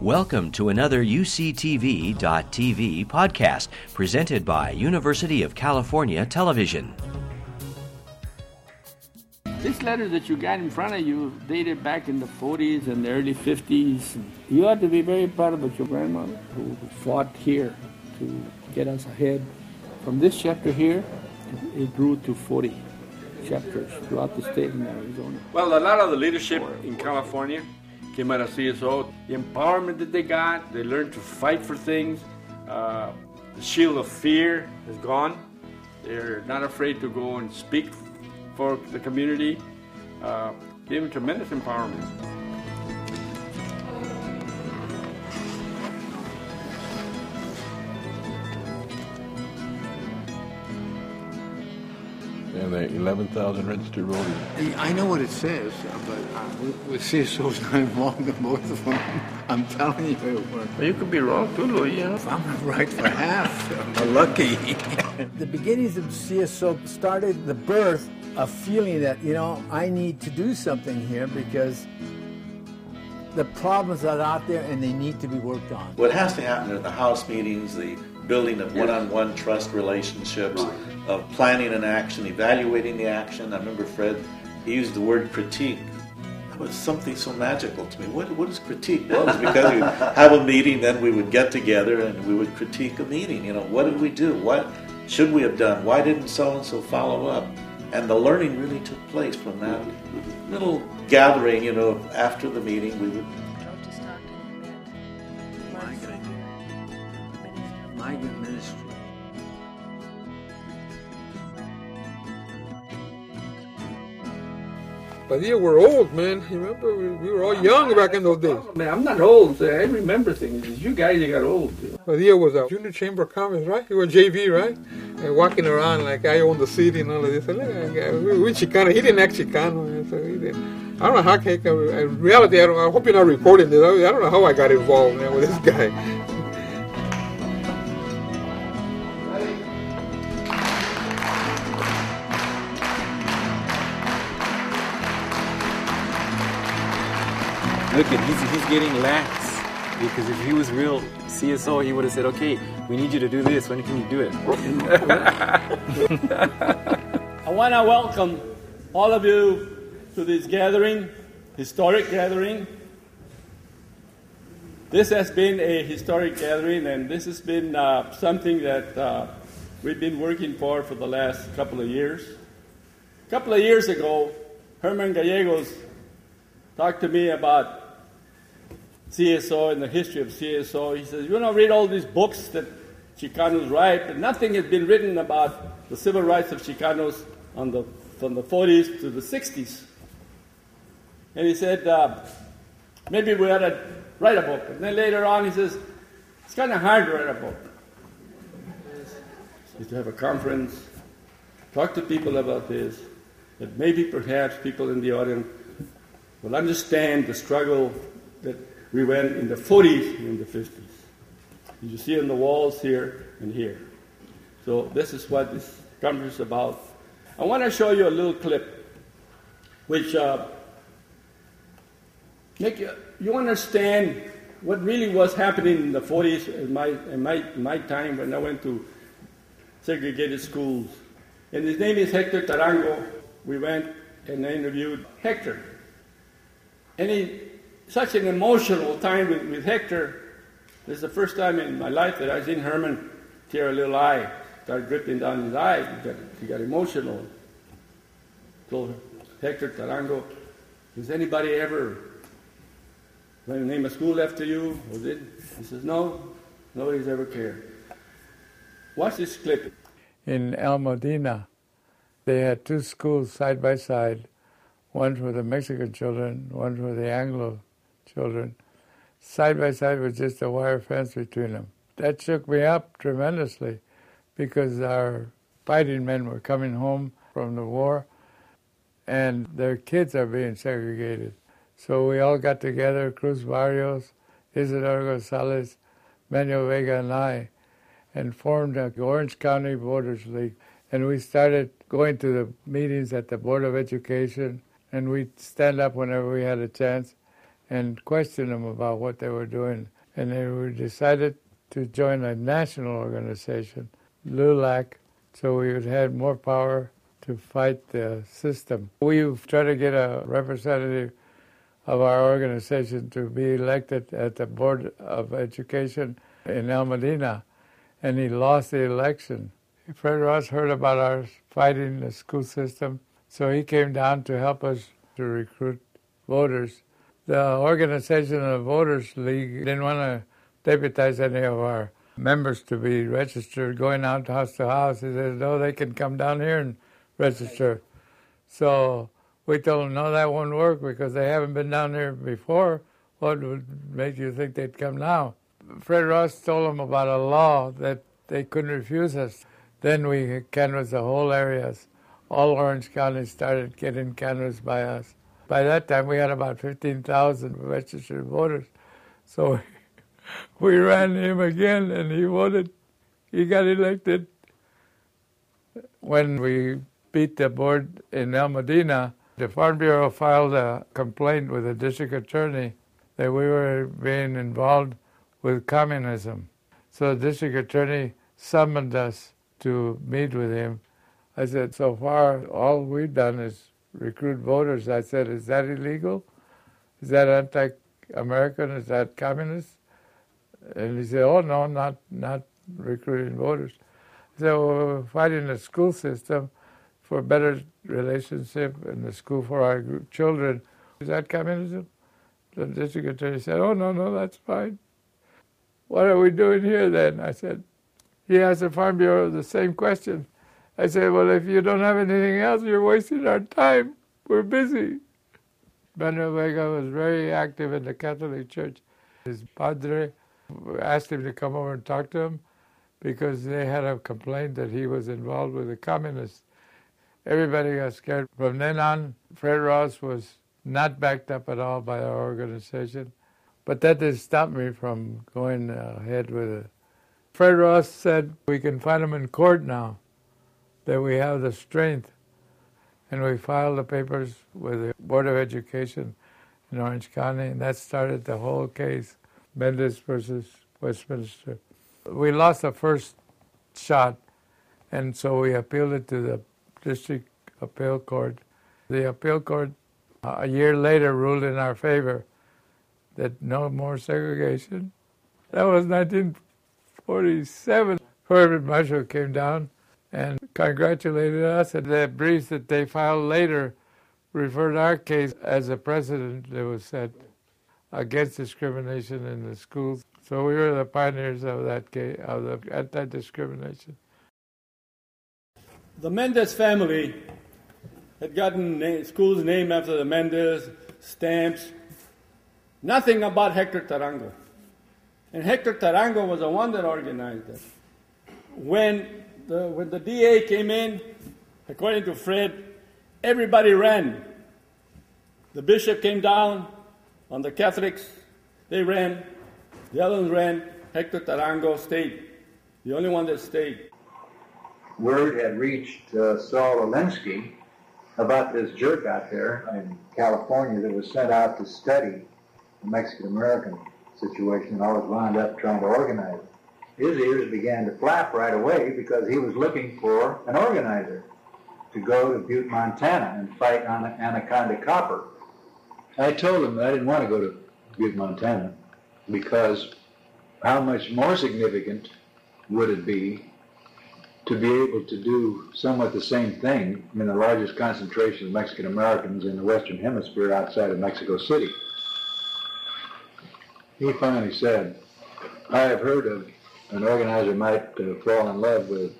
Welcome to another UCTV.tv podcast presented by University of California Television. This letter that you got in front of you dated back in the 40s and the early 50s. You ought to be very proud of your grandmother who fought here to get us ahead. From this chapter here, it grew to 40 chapters throughout the state of Arizona. Well, a lot of the leadership in California came out of CSO. The empowerment that they got, they learned to fight for things. Uh, the shield of fear is gone. They're not afraid to go and speak for the community. Uh, gave them tremendous empowerment. And the 11,000 registered voters. I know what it says, but uh, with CSOs not involved in both of them, I'm telling you it worked. But you could be wrong too, Louis. You know? If I'm right for half, I'm lucky. the beginnings of CSO started the birth of feeling that, you know, I need to do something here because the problems are out there and they need to be worked on. What has to happen at the House meetings, the building of one-on-one trust relationships, of planning an action, evaluating the action. I remember Fred, he used the word critique. That was something so magical to me. What, what is critique? Well, it's because we have a meeting, then we would get together and we would critique a meeting. You know, what did we do? What should we have done? Why didn't so-and-so follow up? And the learning really took place from that little gathering, you know, after the meeting, we would But yeah, we're old, man. You remember, we, we were all young back in those days. Man, I'm not old. I remember things. It's you guys, you got old. Padilla was a junior chamber of commerce, right? He was JV, right? And walking around like I own the city and all of this. And we, we Chicano. He didn't act Chicano, so he didn't. I don't know how. In reality, I, don't, I hope you're not recording this. I don't know how I got involved man, with this guy. Look at he's he's getting lax because if he was real CSO, he would have said, "Okay, we need you to do this. When can you do it?" I want to welcome all of you to this gathering, historic gathering. This has been a historic gathering, and this has been uh, something that uh, we've been working for for the last couple of years. A couple of years ago, Herman Gallegos talked to me about CSO and the history of CSO. He says, You to read all these books that Chicanos write, but nothing has been written about the civil rights of Chicanos the, from the 40s to the 60s. And he said, uh, Maybe we ought to write a book. And then later on, he says, It's kind of hard to write a book. To have a conference, talk to people about this, that maybe perhaps people in the audience will understand the struggle we went in the 40s and in the 50s. You see on the walls here and here. So this is what this conference is about. I want to show you a little clip which uh, make you, you understand what really was happening in the 40s in my, in my, in my time when I went to segregated schools. And his name is Hector Tarango. We went and I interviewed Hector. And he such an emotional time with, with Hector. This is the first time in my life that I've seen Herman tear a little eye, start dripping down his eye. He got, he got emotional. Told Hector Tarango, has anybody ever name a school after you? Was it? He says, no, nobody's ever cared. Watch this clip. In El Modena, they had two schools side by side, one for the Mexican children, one for the Anglo children, side by side with just a wire fence between them. That shook me up tremendously because our fighting men were coming home from the war and their kids are being segregated. So we all got together, Cruz Barrios, Isidoro Gonzalez, Manuel Vega, and I, and formed the Orange County Voters League. And we started going to the meetings at the Board of Education, and we'd stand up whenever we had a chance and question them about what they were doing. And they were decided to join a national organization, LULAC, so we would have more power to fight the system. We've tried to get a representative of our organization to be elected at the Board of Education in El Modena, and he lost the election. Fred Ross heard about our fighting the school system, so he came down to help us to recruit voters. The organization of Voters League didn't want to deputize any of our members to be registered, going out house to house. He said, no, they can come down here and register. So we told them, no, that won't work because they haven't been down there before. What would make you think they'd come now? Fred Ross told them about a law that they couldn't refuse us. Then we canvassed the whole areas. All Orange County started getting canvassed by us. By that time, we had about 15,000 registered voters. So we ran him again, and he voted. He got elected. When we beat the board in El Modena, the Farm Bureau filed a complaint with the district attorney that we were being involved with communism. So the district attorney summoned us to meet with him. I said, so far, all we've done is recruit voters. I said, is that illegal? Is that anti-American? Is that communist? And he said, oh, no, not, not recruiting voters. So we're fighting the school system for better relationship in the school for our children. Is that communism? The district attorney said, oh, no, no, that's fine. What are we doing here then? I said, he asked the Farm Bureau the same question. I said, well, if you don't have anything else, you're wasting our time. We're busy. Manuel Vega was very active in the Catholic Church. His padre asked him to come over and talk to him because they had a complaint that he was involved with the communists. Everybody got scared. From then on, Fred Ross was not backed up at all by our organization. But that didn't stop me from going ahead with it. Fred Ross said we can find him in court now, that we have the strength. And we filed the papers with the Board of Education in Orange County, and that started the whole case. Mendez versus Westminster. We lost the first shot, and so we appealed it to the district appeal court. The appeal court, a year later, ruled in our favor that no more segregation. That was 1947. Thurgood Marshall came down and congratulated us, and the briefs that they filed later referred our case as a precedent that was set against discrimination in the schools. So we were the pioneers of that case, of the anti-discrimination. The Mendez family had gotten schools named after the Mendez, stamps, nothing about Hector Tarango. And Hector Tarango was the one that organized it. When the, when the DA came in, according to Fred, everybody ran. The bishop came down, on the Catholics, they ran. The others ran. Hector Tarango stayed. The only one that stayed. Word had reached uh, Saul Alinsky about this jerk out there in California that was sent out to study the Mexican American situation and always wound up trying to organize it. His ears began to flap right away because he was looking for an organizer to go to Butte, Montana and fight on Anaconda Copper. I told him I didn't want to go to Butte, Montana, because how much more significant would it be to be able to do somewhat the same thing in the largest concentration of Mexican Americans in the Western Hemisphere outside of Mexico City? He finally said, I have heard of an organizer might uh, fall in love with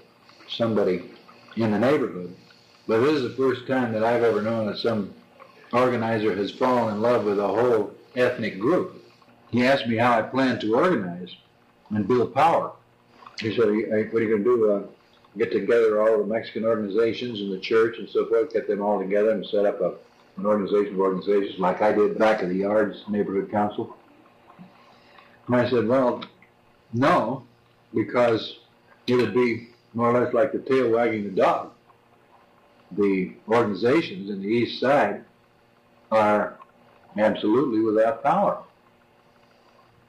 somebody in the neighborhood, but this is the first time that I've ever known that some organizer has fallen in love with a whole ethnic group. He asked me how I plan to organize and build power. He said, what are you going to do? Uh, get together all the Mexican organizations and the church and so forth, get them all together and set up a, an organization of organizations like I did back at the Yards Neighborhood Council? And I said, well, no, because it would be more or less like the tail wagging the dog. The organizations in the East Side are absolutely without power.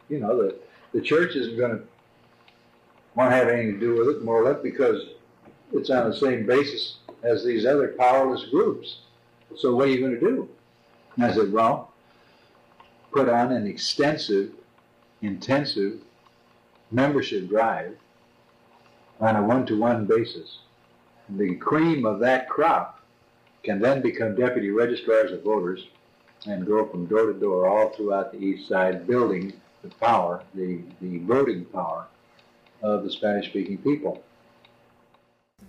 You know, the, the church isn't going to want to have anything to do with it, more or less, because it's on the same basis as these other powerless groups. So what are you going to do? And I said, well, put on an extensive, intensive membership drive on a one-to-one basis. The cream of that crop can then become deputy registrars of voters and go from door to door all throughout the east side, building the power, the, the voting power of the Spanish speaking people.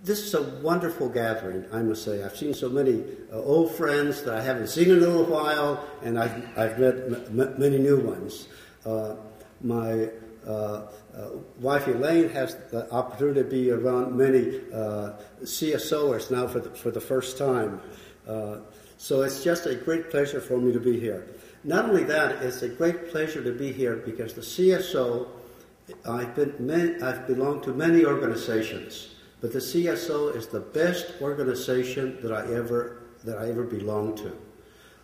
This is a wonderful gathering, I must say. I've seen so many uh, old friends that I haven't seen in a little while, and I've, I've met m- many new ones. Uh, my uh, uh, wife Elaine has the opportunity to be around many uh, CSOers now for the, for the first time. Uh, so it's just a great pleasure for me to be here. Not only that, it's a great pleasure to be here because the CSO, I've, been, I've belonged to many organizations, but the CSO is the best organization that I ever, that I ever belonged to.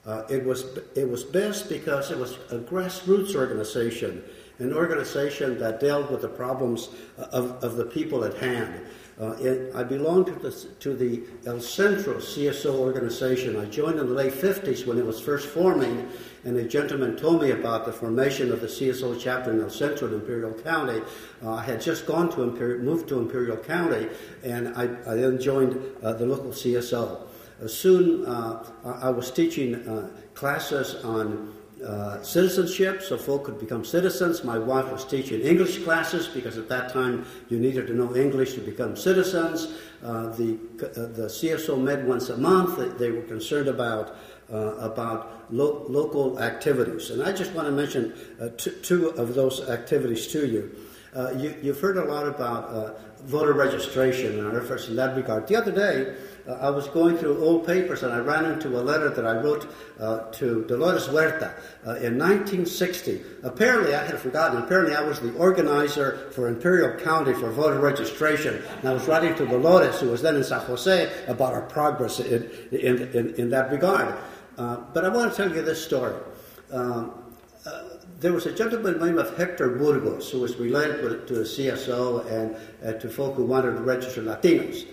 Uh, it, was, it was best because it was a grassroots organization, an organization that dealt with the problems of, of the people at hand. Uh, it, I belonged to the, to the El Centro CSO organization. I joined in the late 50s when it was first forming, and a gentleman told me about the formation of the CSO chapter in El Centro in Imperial County. Uh, I had just gone to Imperial, moved to Imperial County, and I, I then joined uh, the local CSO. Uh, soon, uh, I was teaching uh, classes on uh, citizenship, so folk could become citizens. My wife was teaching English classes because at that time you needed to know English to become citizens. Uh, the uh, the CSO met once a month. They, were concerned about uh, about lo- local activities, and I just want to mention uh, t- two of those activities to you. You have heard a lot about voter registration and our efforts in that regard. The other day uh, I was going through old papers and I ran into a letter that I wrote uh, to Dolores Huerta uh, in 1960. Apparently, I had forgotten, apparently, I was the organizer for Imperial County for voter registration. And I was writing to Dolores, who was then in San Jose, about our progress in, in, in, in that regard. Uh, but I want to tell you this story. Um, uh, there was a gentleman named of Hector Burgos who was related to the CSO and uh, to folk who wanted to register Latinos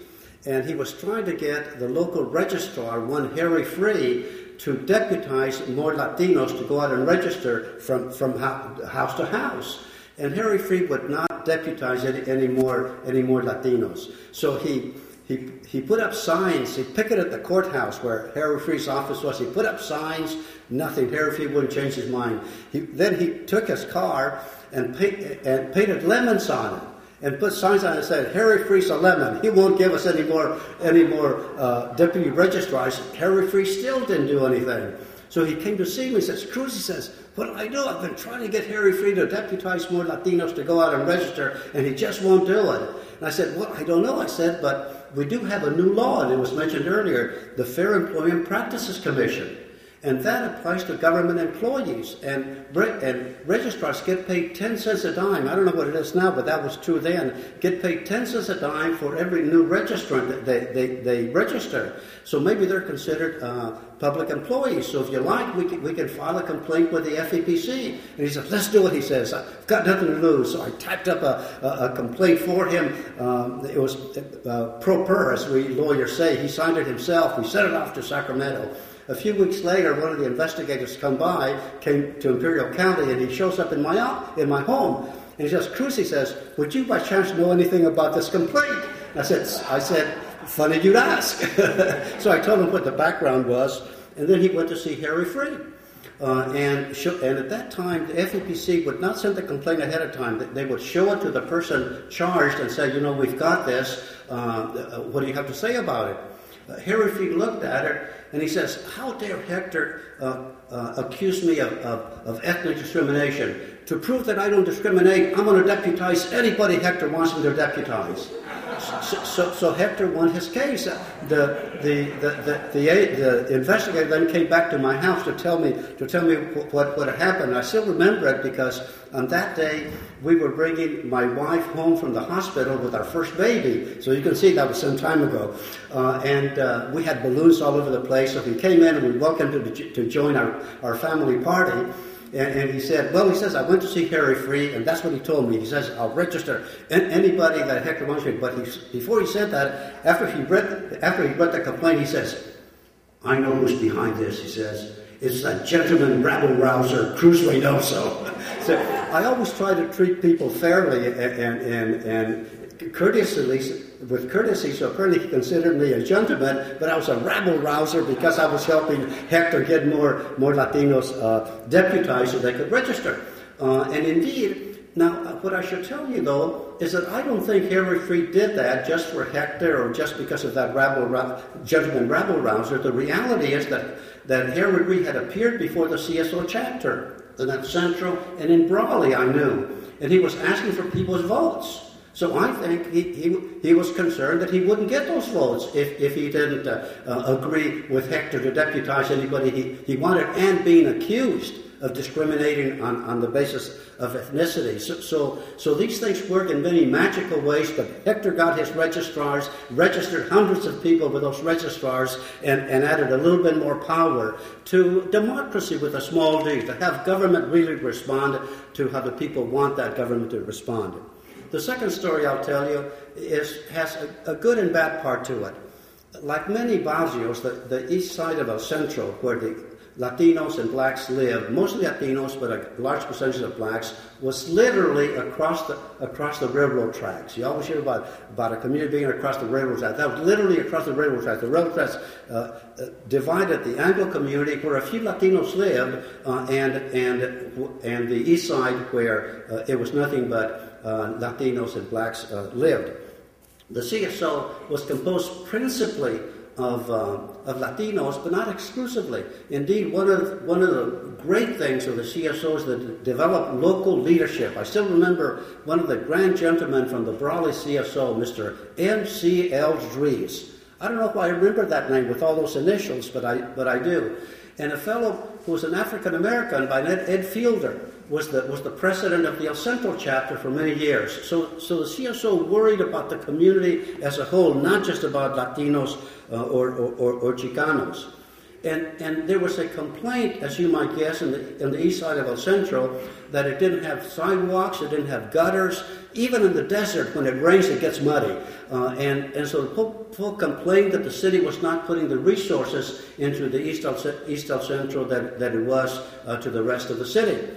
and he was trying to get the local registrar, one Harry Free, to deputize more Latinos to go out and register from, from house to house. And Harry Free would not deputize any, any, more, any more Latinos. So he, he, he put up signs. He picketed the courthouse where Harry Free's office was. He put up signs, nothing. Harry Free wouldn't change his mind. He, then he took his car and, paint, and painted lemons on it and put signs on it said, Harry Free's a lemon. He won't give us any more, any more uh, deputy registrars. Harry Free still didn't do anything. So he came to see me. He says, Cruz, he says, do I do? I've been trying to get Harry Free to deputize more Latinos to go out and register, and he just won't do it. And I said, well, I don't know. I said, but we do have a new law, and it was mentioned earlier, the Fair Employment Practices Commission. And that applies to government employees. And, and registrars get paid 10 cents a dime. I don't know what it is now, but that was true then. Get paid 10 cents a dime for every new registrant that they, they, they register. So maybe they're considered uh, public employees. So if you like, we can, we can file a complaint with the FEPC. And he said, let's do it, he says. I've got nothing to lose. So I typed up a, a, a complaint for him. Um, it was uh, pro per, as we lawyers say. He signed it himself. We sent it off to Sacramento. A few weeks later, one of the investigators come by, came to Imperial County, and he shows up in my in my home. And he says, Cruz, he says, would you by chance know anything about this complaint? I said, I said, funny you'd ask. so I told him what the background was, and then he went to see Harry Free. Uh, and, show, and at that time, the FEPC would not send the complaint ahead of time. They would show it to the person charged and say, you know, we've got this. Uh, what do you have to say about it? Uh, Harry Free looked at it and he says, How dare Hector uh, uh, accuse me of, of, of, ethnic discrimination? To prove that I don't discriminate, I'm going to deputize anybody Hector wants me to deputize. So, so, so Hector won his case. The, the, the, the, the, investigator then came back to my house to tell me, to tell me what, what had happened. I still remember it because on that day we were bringing my wife home from the hospital with our first baby. So you can see that was some time ago. Uh, and uh, we had balloons all over the place. So he came in and we welcomed him to, to join our, our family party. And, and, he said, well, he says, I went to see Harry Free, and that's what he told me. He says, I'll register anybody that Hector wants me. But he, before he said that, after he read after he read the complaint, he says, I know who's behind this. He says, it's that gentleman rabble rouser, Cruz Reynoso. so I always try to treat people fairly and, and, and courteously with courtesy, so apparently he considered me a gentleman, but I was a rabble rouser because I was helping Hector get more, more Latinos uh, deputized so they could register. Uh, and indeed, now what I should tell you though is that I don't think Harry Free did that just for Hector or just because of that rabble, ra- gentleman rabble rouser. The reality is that, that Harry Free had appeared before the CSO chapter in El Centro and in Brawley, I knew, and he was asking for people's votes. So I think he, he, he was concerned that he wouldn't get those votes if, if he didn't uh, uh, agree with Hector to deputize anybody he, he wanted and being accused of discriminating on, on the basis of ethnicity. So, so, so these things work in many magical ways, but Hector got his registrars, registered hundreds of people with those registrars, and, and added a little bit more power to democracy with a small d, to have government really respond to how the people want that government to respond. The second story I'll tell you is, has a, a good and bad part to it. Like many barrios, the, the east side of El Centro, where the Latinos and blacks lived, mostly Latinos, but a large percentage of blacks, was literally across the across the railroad tracks. You always hear about, about a community being across the railroad tracks. That was literally across the railroad tracks. The railroad tracks uh, uh, divided the Anglo community, where a few Latinos lived, uh, and and and the east side, where uh, it was nothing but Latinos and blacks uh, lived. The CSO was composed principally of, uh, of Latinos, but not exclusively. Indeed, one of, one of the great things of the CSO is that developed local leadership. I still remember one of the grand gentlemen from the Brawley CSO, Mr. M.C. Eldries. I don't know why I remember that name with all those initials, but I, but I do. And a fellow who was an African American by Ed Fielder was the, was the president of the El Centro chapter for many years. So, so the CSO worried about the community as a whole, not just about Latinos uh, or, or, or, Chicanos. And, and there was a complaint, as you might guess, in the, in the east side of El Centro, that it didn't have sidewalks, it didn't have gutters. Even in the desert, when it rains, it gets muddy. Uh, and, and so the complained that the city was not putting the resources into the East El, East El Centro that, that it was uh, to the rest of the city.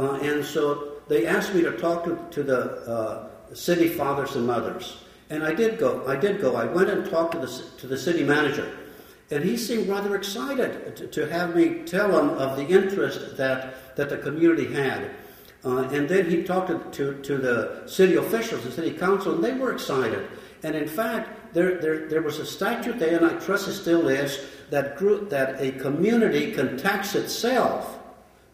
Uh, and so they asked me to talk to, to the uh, city fathers and mothers. And I did go. I did go. I went and talked to the, to the city manager. And he seemed rather excited to, to have me tell him of the interest that, that the community had. Uh, and then he talked to, to, the city officials, the city council, and they were excited. And in fact, there, there, there was a statute there, and I trust it still is, that, grew, that a community can tax itself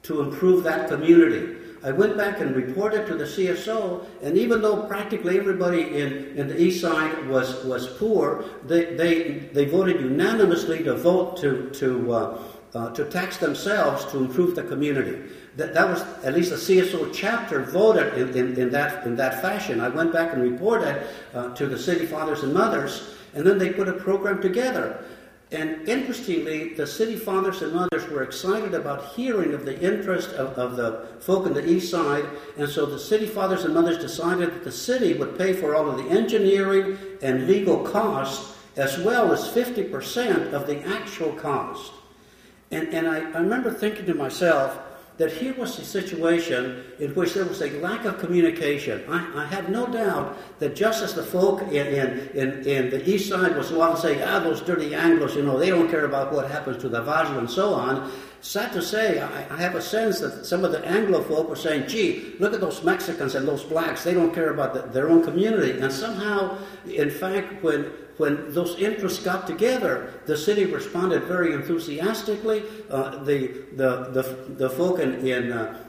to improve that community. I went back and reported to the CSO, and even though practically everybody in, in the east side was, was poor, they, they, they voted unanimously to vote to, to, uh, uh, to tax themselves to improve the community. That, that was at least the CSO chapter voted in, in, in that, in that fashion. I went back and reported uh, to the city fathers and mothers, and then they put a program together. And interestingly, the city fathers and mothers were excited about hearing of the interest of, of, the folk in the east side, and so the city fathers and mothers decided that the city would pay for all of the engineering and legal costs, as well as 50% of the actual cost. And, and I, I remember thinking to myself, that here was a situation in which there was a lack of communication. I, I have no doubt that just as the folk in, in, in, in the east side was to say, ah, those dirty Anglos, you know, they don't care about what happens to the Vajra and so on, sad to say, I, I, have a sense that some of the Anglo folk were saying, gee, look at those Mexicans and those blacks, they don't care about the, their own community. And somehow, in fact, when when those interests got together, the city responded very enthusiastically. Uh, the, the, the, the folk in, in, uh,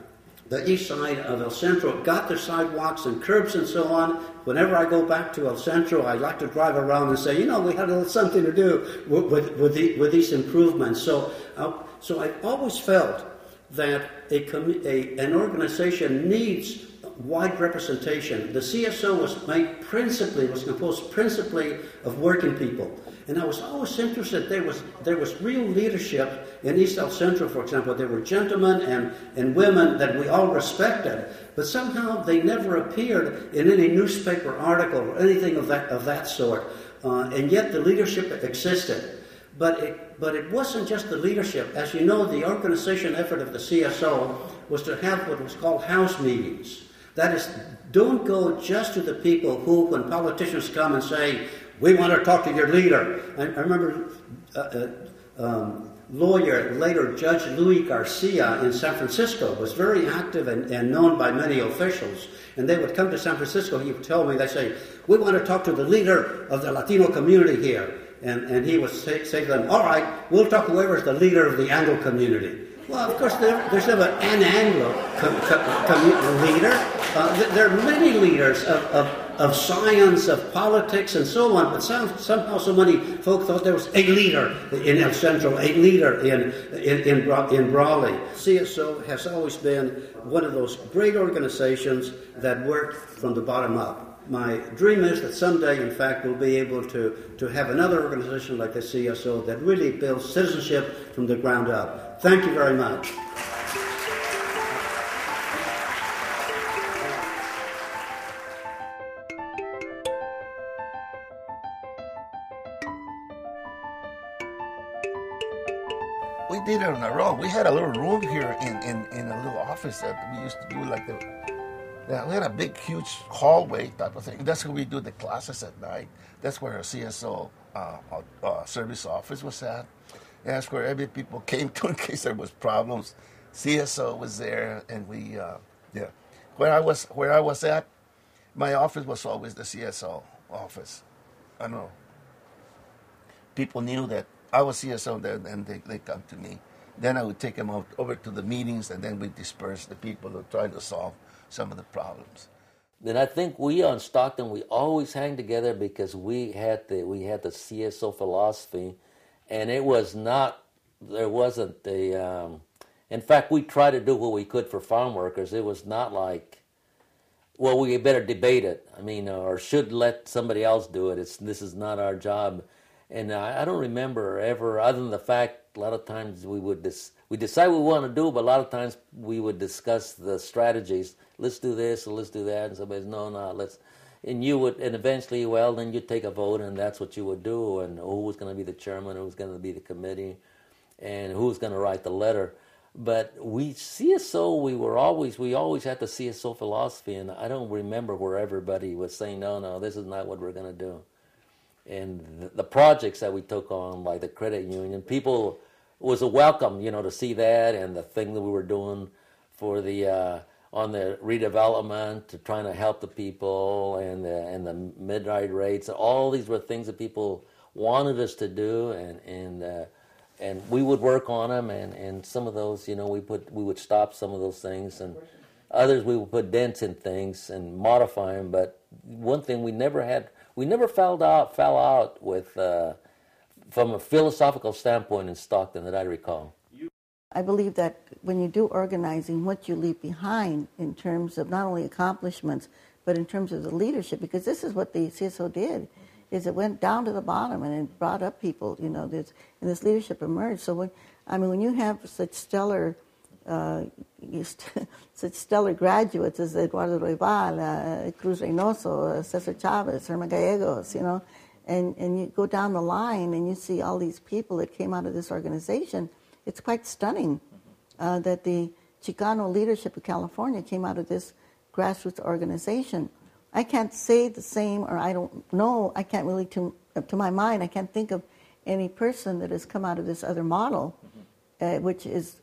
the east side of El Centro, got their sidewalks and curbs and so on. Whenever I go back to El Centro, I like to drive around and say, you know, we had a little something to do with, with, with, the, with these improvements. So, uh, so I've always felt that a, a, an organization needs wide representation. The CSO was made principally, was composed principally of working people. And I was always interested. There was there was real leadership in East El Centro, for example. There were gentlemen and, and women that we all respected, but somehow they never appeared in any newspaper article or anything of that of that sort. Uh, and yet the leadership existed. But it, but it wasn't just the leadership. As you know, the organization effort of the CSO was to have what was called house meetings. That is, don't go just to the people who, when politicians come and say, we want to talk to your leader. I, I remember uh, uh, um, lawyer, later Judge Louis Garcia in San Francisco was very active and, and, known by many officials. And they would come to San Francisco, he would tell me, they say, we want to talk to the leader of the Latino community here. And, and he would say, say to them, all right, we'll talk whoever's the leader of the Anglo community. Well, of course, there, there's never an Anglo com, com, com, leader. Uh, there are many leaders of, of of science, of politics, and so on. But some, somehow so many folk thought there was a leader in El a leader in, in, in, in Brawley. CSO has always been one of those great organizations that work from the bottom up. My dream is that someday, in fact, we'll be able to, to have another organization like the CSO that really builds citizenship from the ground up. Thank you very much. We did it on our own. We had a little room here in, in, in a little office that we used to do like the. Yeah, we had a big, huge hallway type of thing. That's where we do the classes at night. That's where our CSO uh, uh, service office was at. that's where every people came to in case there was problems. CSO was there, and we, uh, yeah. Where I was, where I was at, my office was always the CSO office. I know. People knew that I was CSO there, and they, they come to me. Then I would take them out over to the meetings, and then we disperse the people who trying to solve some of the problems. Then I think we on Stockton we always hang together because we had the we had the CSO philosophy, and it was not there wasn't the. Um, in fact, we tried to do what we could for farm workers. It was not like, well, we better debate it. I mean, or should let somebody else do it. It's this is not our job and I, I, don't remember ever, other than the fact, a lot of times we would dis- we decide we want to do, but a lot of times we would discuss the strategies. Let's do this, or let's do that, and somebody says, no, no, let's. And you would, and eventually, well, then you take a vote, and that's what you would do, and who was going to be the chairman, who was going to be the committee, and who was going to write the letter. But we CSO, we were always we always had the CSO philosophy, and I don't remember where everybody was saying, no, no, this is not what we're going to do and the projects that we took on, like the credit union, people was a welcome, you know, to see that and the thing that we were doing for the uh, on the redevelopment to trying to help the people and the, and the midnight rates. All these were things that people wanted us to do, and and uh, and we would work on them. And, and some of those, you know, we put we would stop some of those things, and others we would put dents in things and modify them. But one thing we never had we never fell out fell out with uh, from a philosophical standpoint in Stockton that I recall. I believe that when you do organizing, what you leave behind in terms of not only accomplishments, but in terms of the leadership, because this is what the CSO did, is it went down to the bottom and it brought up people, you know, this, and this leadership emerged. So when, I mean, when you have such stellar uh, such stellar graduates as Eduardo Roybal, uh, Cruz Reynoso, uh, Cesar Chavez, Herman Gallegos, you know, and, and you go down the line and you see all these people that came out of this organization, it's quite stunning uh, that the Chicano leadership of California came out of this grassroots organization. I can't say the same, or I don't know, I can't really, to, to my mind, I can't think of any person that has come out of this other model uh, which is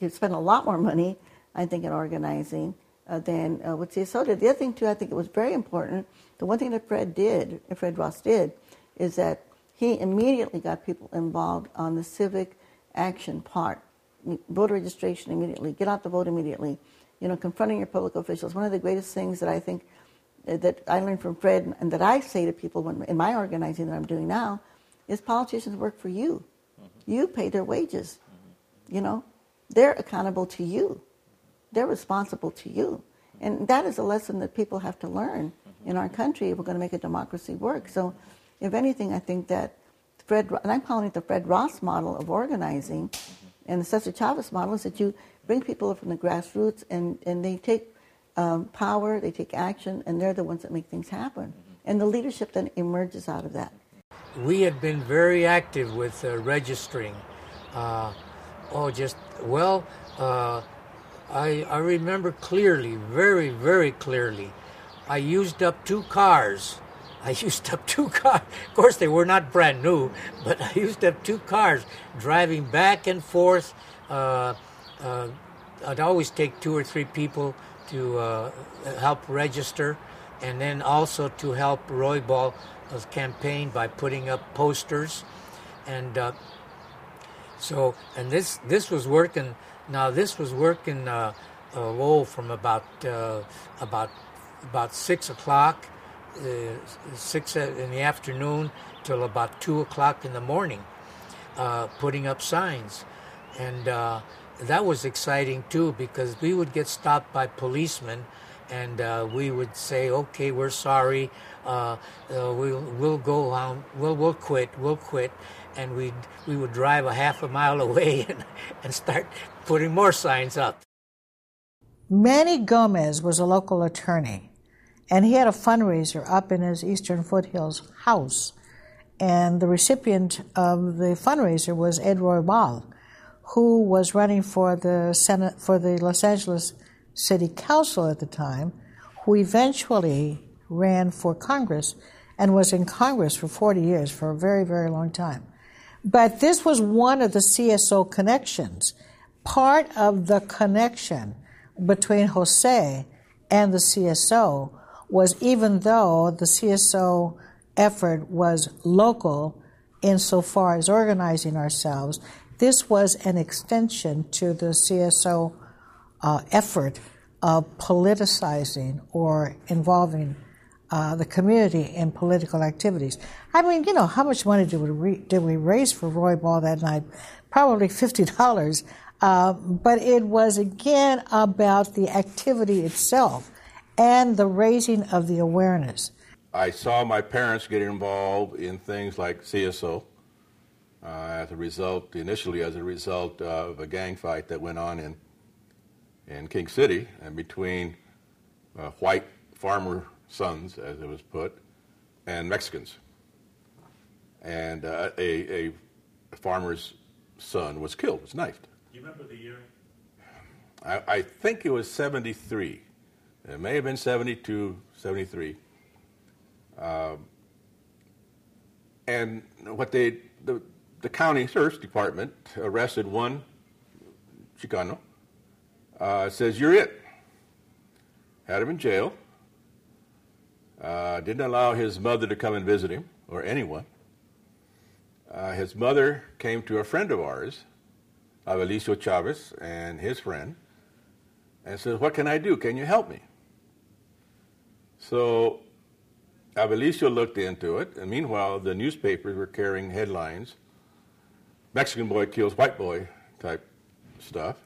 you spend a lot more money, I think, in organizing uh, than uh, what CSO did. The other thing too, I think it was very important. The one thing that Fred did, Fred Ross did, is that he immediately got people involved on the civic action part, voter registration immediately, get out the vote immediately, you know, confronting your public officials. One of the greatest things that I think uh, that I learned from Fred and that I say to people when, in my organizing that I'm doing now is politicians work for you. Mm-hmm. You pay their wages. Mm-hmm. You know, they're accountable to you. They're responsible to you. And that is a lesson that people have to learn in our country if we're going to make a democracy work. So, if anything, I think that Fred, and I'm calling it the Fred Ross model of organizing, and the Cesar Chavez model is that you bring people from the grassroots and, and they take um, power, they take action, and they're the ones that make things happen. And the leadership then emerges out of that. We had been very active with uh, registering. Uh, oh, just, well, uh, I, I remember clearly, very, very clearly, I used up two cars. I used up two cars. Of course, they were not brand new, but I used up two cars driving back and forth. Uh, uh, I'd always take two or three people to uh, help register, and then also to help Roybal's campaign by putting up posters, and uh, so and this this was working. Now this was working uh, uh, from about uh, about about six o'clock, six in the afternoon till about two o'clock in the morning, uh, putting up signs, and uh, that was exciting too because we would get stopped by policemen, and uh, we would say, "Okay, we're sorry. Uh, uh, we'll we'll go on. We'll we'll quit. We'll quit." And we we would drive a half a mile away and, and start putting more signs up. Manny Gomez was a local attorney, and he had a fundraiser up in his Eastern Foothills house. And the recipient of the fundraiser was Ed Roybal, who was running for the Senate for the Los Angeles City Council at the time, who eventually ran for Congress and was in Congress for 40 years, for a very, very long time. But this was one of the CSO connections. Part of the connection between Jose and the CSO was even though the CSO effort was local insofar as organizing ourselves, this was an extension to the CSO uh, effort of politicizing or involving uh, the community in political activities. I mean, you know, how much money did we, re- did we raise for Roybal that night? Probably $50. Uh, but it was again about the activity itself and the raising of the awareness. I saw my parents get involved in things like CSO uh, as a result, initially as a result of a gang fight that went on in in King City and between uh, white farmer sons, as it was put, and Mexicans. And uh, a, a farmer's son was killed, was knifed. Do you remember the year? I, I, think it was 73. It may have been 72, 73. Um, and what they, the, the county sheriff's department arrested one Chicano. Uh, says, You're it. Had him in jail. Uh, didn't allow his mother to come and visit him or anyone. Uh, his mother came to a friend of ours Abelicio Chavez and his friend and says, What can I do? Can you help me? So Abelicio looked into it, and meanwhile, the newspapers were carrying headlines Mexican boy kills white boy type stuff.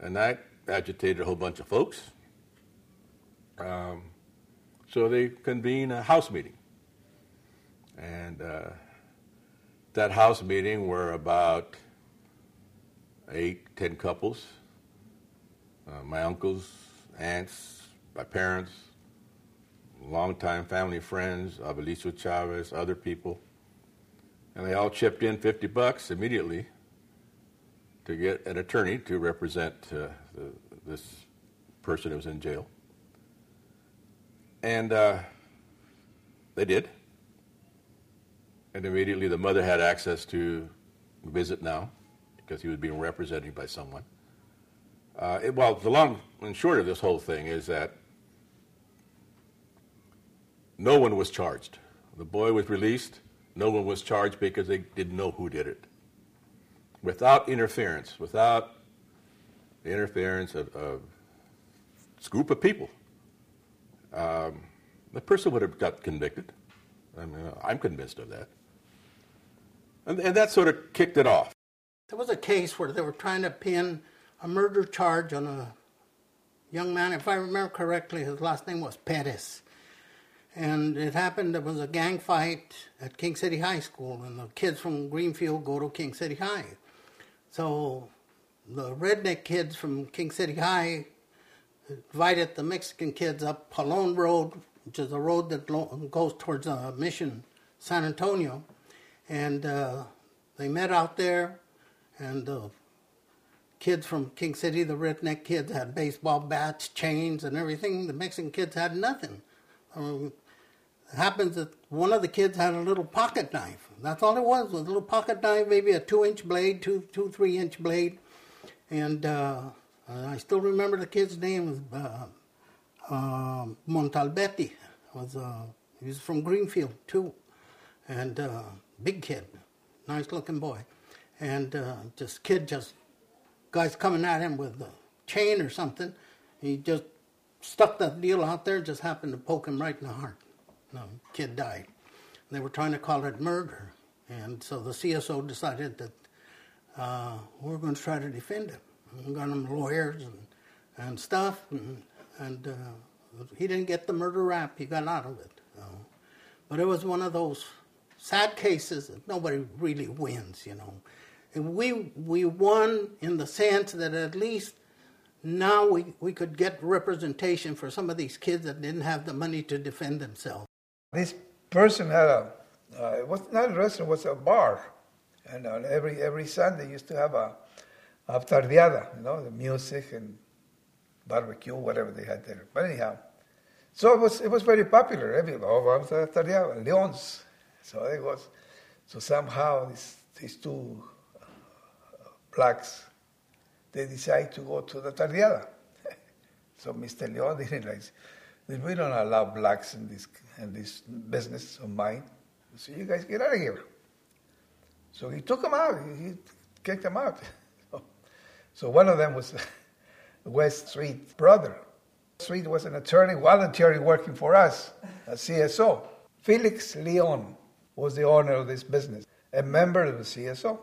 And that agitated a whole bunch of folks. Um, so they convened a house meeting. And uh, that house meeting were about eight, ten couples, uh, my uncles, aunts, my parents, longtime family friends, Abelicio Chavez, other people. And they all chipped in 50 bucks immediately to get an attorney to represent uh, the, this person who was in jail. And uh, they did. And immediately the mother had access to visit now because he was being represented by someone. Uh, it, well, the long and short of this whole thing is that no one was charged. The boy was released. No one was charged because they didn't know who did it. Without interference, without the interference of, of group of people. Um, the person would have got convicted. I mean, I'm convinced of that. And, and that sort of kicked it off. There was a case where they were trying to pin a murder charge on a young man. If I remember correctly, his last name was Perez. And it happened, there was a gang fight at King City High School, and the kids from Greenfield go to King City High. So the redneck kids from King City High invited the Mexican kids up Jolon Road, which is a road that goes towards uh, Mission, San Antonio. And uh, they met out there, and the kids from King City, the redneck kids, had baseball bats, chains, and everything. The Mexican kids had nothing. Um, happens that one of the kids had a little pocket knife. That's all it was, was a little pocket knife, maybe a two-inch blade, two, two, three-inch blade. And uh, I still remember the kid's name was uh, uh, Montalbetti. Was uh, he was from Greenfield too, and uh, big kid, nice looking boy, and uh, just kid just guys coming at him with a chain or something. He just stuck that deal out there, just happened to poke him right in the heart. The kid died. They were trying to call it murder, and so the CSO decided that uh, we're going to try to defend him. We got him lawyers and, and stuff, and, and uh, he didn't get the murder rap. He got out of it. But it was one of those sad cases that nobody really wins, you know. And we we won in the sense that at least now we, we could get representation for some of these kids that didn't have the money to defend themselves. This person had a, uh, it was not a restaurant, it was a bar. And uh, every, every Sunday used to have a, a you know, the music and barbecue, whatever they had there. But anyhow, so it was, it was very popular. Everybody, oh, was a Leon's. So it was, so somehow these, these two uh, blacks, they decide to go to the tardeada. so Mr. Leon didn't like, we don't allow blacks in this in this business of mine. So you guys get out of here. So he took them out. He, kicked them out. so one of them was West Street brother. Street was an attorney voluntarily working for us, a CSO. Felix Leon was the owner of this business, a member of the CSO.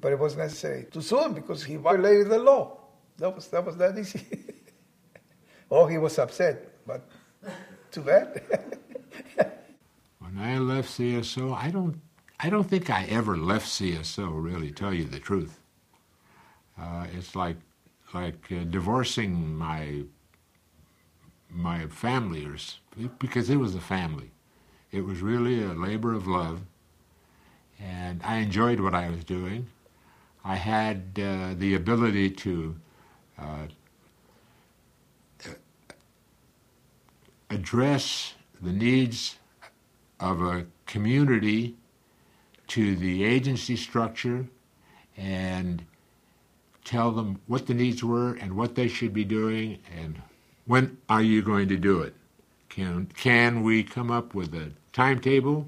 But it was necessary to sue him because he violated the law. That was that was that easy. oh, he was upset, but too bad. When I left CSO, I don't, I don't think I ever left CSO. Really, tell you the truth. Uh, it's like, like uh, divorcing my, my family, or because it was a family. It was really a labor of love, and I enjoyed what I was doing. I had uh, the ability to uh, address the needs of a community to the agency structure and tell them what the needs were and what they should be doing and when are you going to do it? Can, can we come up with a timetable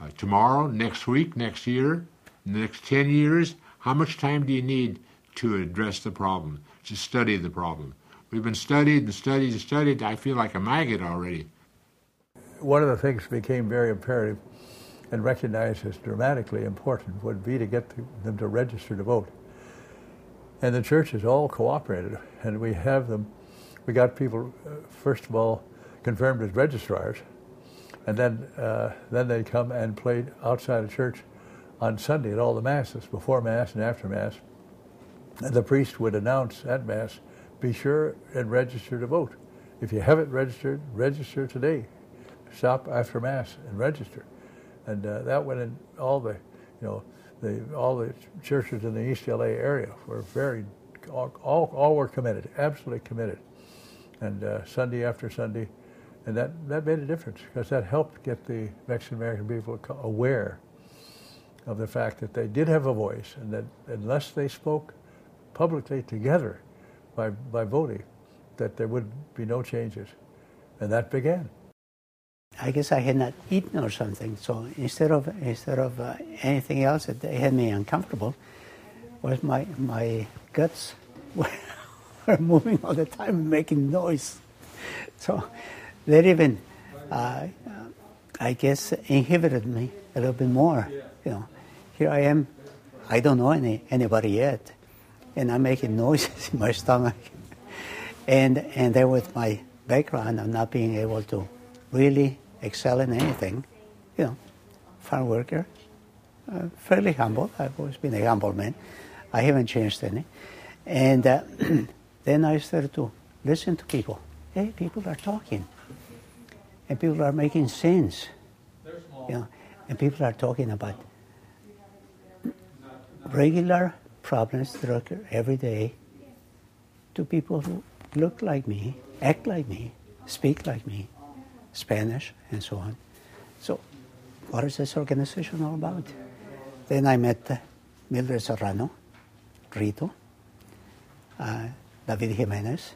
uh, tomorrow, next week, next year, next 10 years? How much time do you need to address the problem, to study the problem? We've been studied and studied and studied. I feel like a maggot already. One of the things became very imperative and recognized as dramatically important would be to get them to register to vote. And the churches all cooperated, and we have them. We got people, uh, first of all, confirmed as registrars, and then uh, then they come and played outside of church on Sunday at all the masses, before mass and after mass. And the priest would announce at mass be sure and register to vote. If you haven't registered, register today. Stop after Mass and register. And uh, that went in all the, you know, the, all the churches in the East LA area were very, all, all, all were committed, absolutely committed. And uh, Sunday after Sunday, and that, that made a difference because that helped get the Mexican American people aware of the fact that they did have a voice and that unless they spoke publicly together, by, by voting that there would be no changes. And that began. I guess I had not eaten or something, so instead of instead of uh, anything else that had me uncomfortable, was my my guts were, moving all the time making noise. so that even, uh, I guess, inhibited me a little bit more. You know, here I am, I don't know any anybody yet, and I'm making noises in my stomach, and and then with my background of not being able to really excel in anything, you know, farm worker, uh, fairly humble. I've always been a humble man. I haven't changed any. And uh, then I started to listen to people. Hey, people are talking, and people are making sense. You know, and people are talking about regular problems that occur every day to people who look like me, act like me, speak like me, Spanish, and so on. So, what is this organization all about? Then I met uh, Mildred Serrano, Rito, uh, David Jimenez,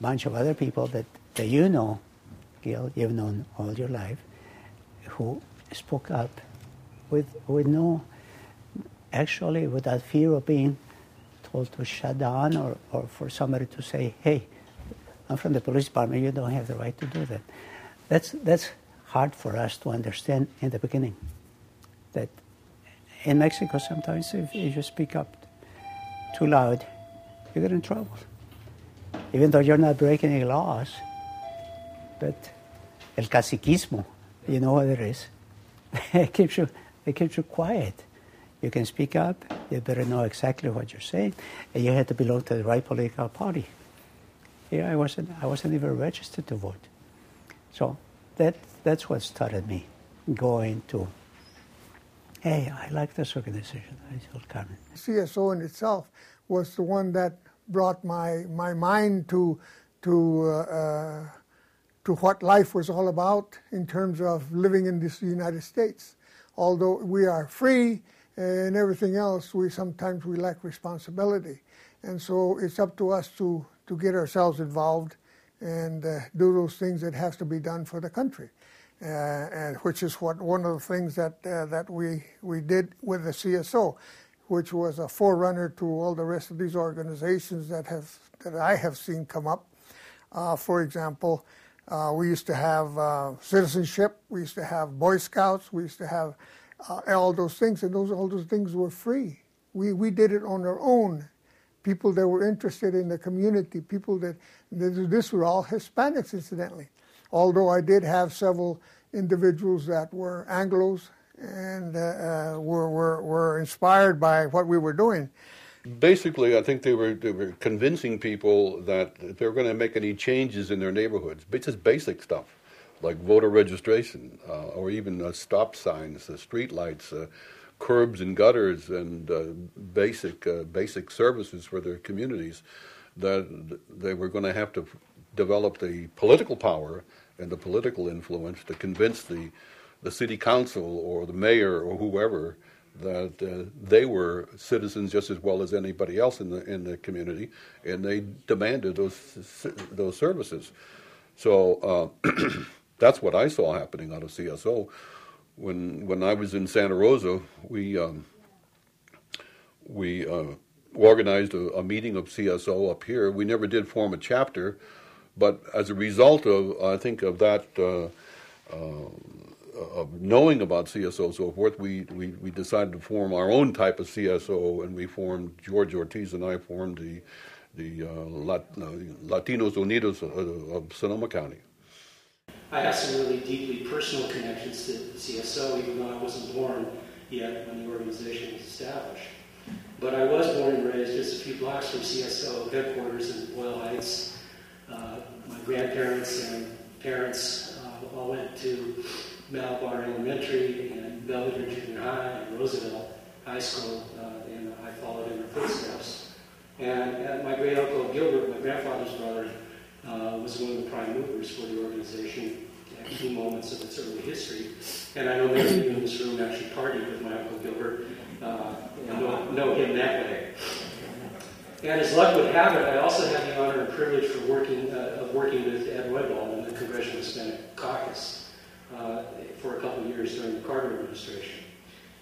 bunch of other people that, that you know, Gil, you've known all your life, who spoke up with, with no, actually without fear of being told to shut down or, or for somebody to say, hey, I'm from the police department, you don't have the right to do that. That's, that's hard for us to understand in the beginning. That in Mexico, sometimes if, you speak up too loud, you get in trouble. Even though you're not breaking any laws, but el caciquismo, you know what it is. it keeps you, it keeps you quiet. You can speak up. You better know exactly what you're saying, and you have to belong to the right political party. Yeah, I wasn't, I wasn't even registered to vote. So that, that's what started me going to, hey, I like this organization. I told Carmen. CSO in itself was the one that brought my, my mind to, to, uh, uh, to what life was all about in terms of living in this United States. Although we are free and everything else, we sometimes we lack responsibility. And so it's up to us to, to get ourselves involved and uh, do those things that have to be done for the country. Uh, and which is what one of the things that uh, that we we did with the CSO, which was a forerunner to all the rest of these organizations that have that I have seen come up. Uh, for example, uh, we used to have uh, citizenship, we used to have Boy Scouts, we used to have all those things, and those all those things were free. We we did it on our own people that were interested in the community, people that, this were all Hispanics, incidentally. Although I did have several individuals that were Anglos and uh, uh, were, were, were inspired by what we were doing. Basically, I think they were, they were convincing people that if they were going to make any changes in their neighborhoods, just basic stuff like voter registration uh, or even uh, stop signs, uh, street lights, curbs and gutters and uh, basic uh, basic services for their communities, that they were going to have to develop the political power and the political influence to convince the the city council or the mayor or whoever that uh, they were citizens just as well as anybody else in the in the community, and they demanded those those services. So uh, that's what I saw happening out of CSO when when I was in Santa Rosa, we um, we uh, organized a, a, meeting of CSO up here. We never did form a chapter, but as a result of I think of that. Uh, uh, of knowing about CSO and so forth, we, we, we decided to form our own type of CSO, and we formed George Ortiz and I formed the the uh, Lat, uh, Latinos Unidos of Sonoma County. I have some really deeply personal connections to CSO, even though I wasn't born yet when the organization was established. But I was born and raised just a few blocks from CSO headquarters in Boyle Heights. Uh, my grandparents and parents uh, all went to Malabar Elementary and Belvedere Junior High and Roosevelt High School, uh, and I followed in their footsteps. And, and my great uncle Gilbert, my grandfather's brother, uh, was one of the prime movers for the organization at key moments of its early history. And I know many of you in this room actually partied with my Uncle Gilbert uh, and know, know him that way. And as luck would have it, I also had the honor and privilege for working, uh, of working with Ed Roybal in the Congressional Hispanic Caucus uh, for a couple years during the Carter administration.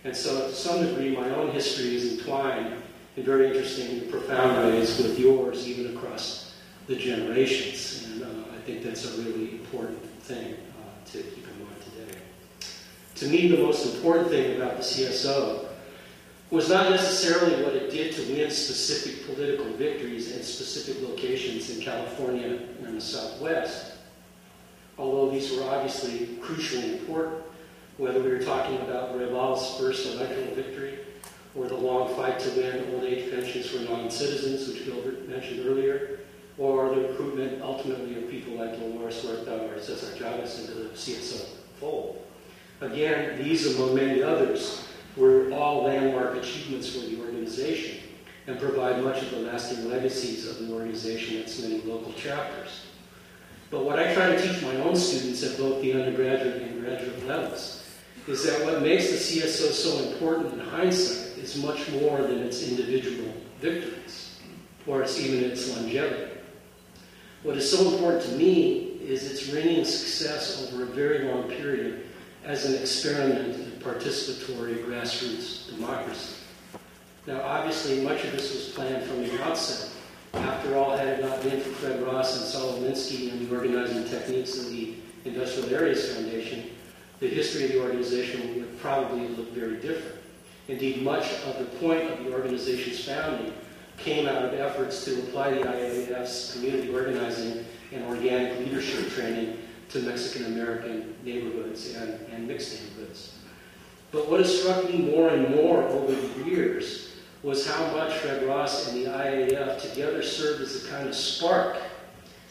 And so to some degree, my own history is entwined in very interesting and profound ways with yours, even across the generations. And uh, I think that's a really important thing uh, to keep in mind today. To me, the most important thing about the CSO was not necessarily what it did to win specific political victories in specific locations in California and the Southwest, although these were obviously crucially important, whether we were talking about Roybal's first electoral victory or the long fight to win old age pensions for non-citizens, which Gilbert mentioned earlier, or the recruitment ultimately of people like Dolores Huerta or Cesar Chavez into the CSO fold. Again, these among many others were all landmark achievements for the organization and provide much of the lasting legacies of the organization at its many local chapters. But what I try to teach my own students at both the undergraduate and graduate levels is that what makes the CSO so important in hindsight is much more than its individual victories or its, even its longevity. What is so important to me is its ringing success over a very long period as an experiment in participatory grassroots democracy. Now, obviously, much of this was planned from the outset. After all, had it not been for Fred Ross and Saul Alinsky and the organizing techniques of the Industrial Areas Foundation, the history of the organization would probably look very different. Indeed, much of the point of the organization's founding came out of efforts to apply the IAF's community organizing and organic leadership training to Mexican American neighborhoods and, and mixed neighborhoods. But what has struck me more and more over the years was how much Fred Ross and the IAAF together served as a kind of spark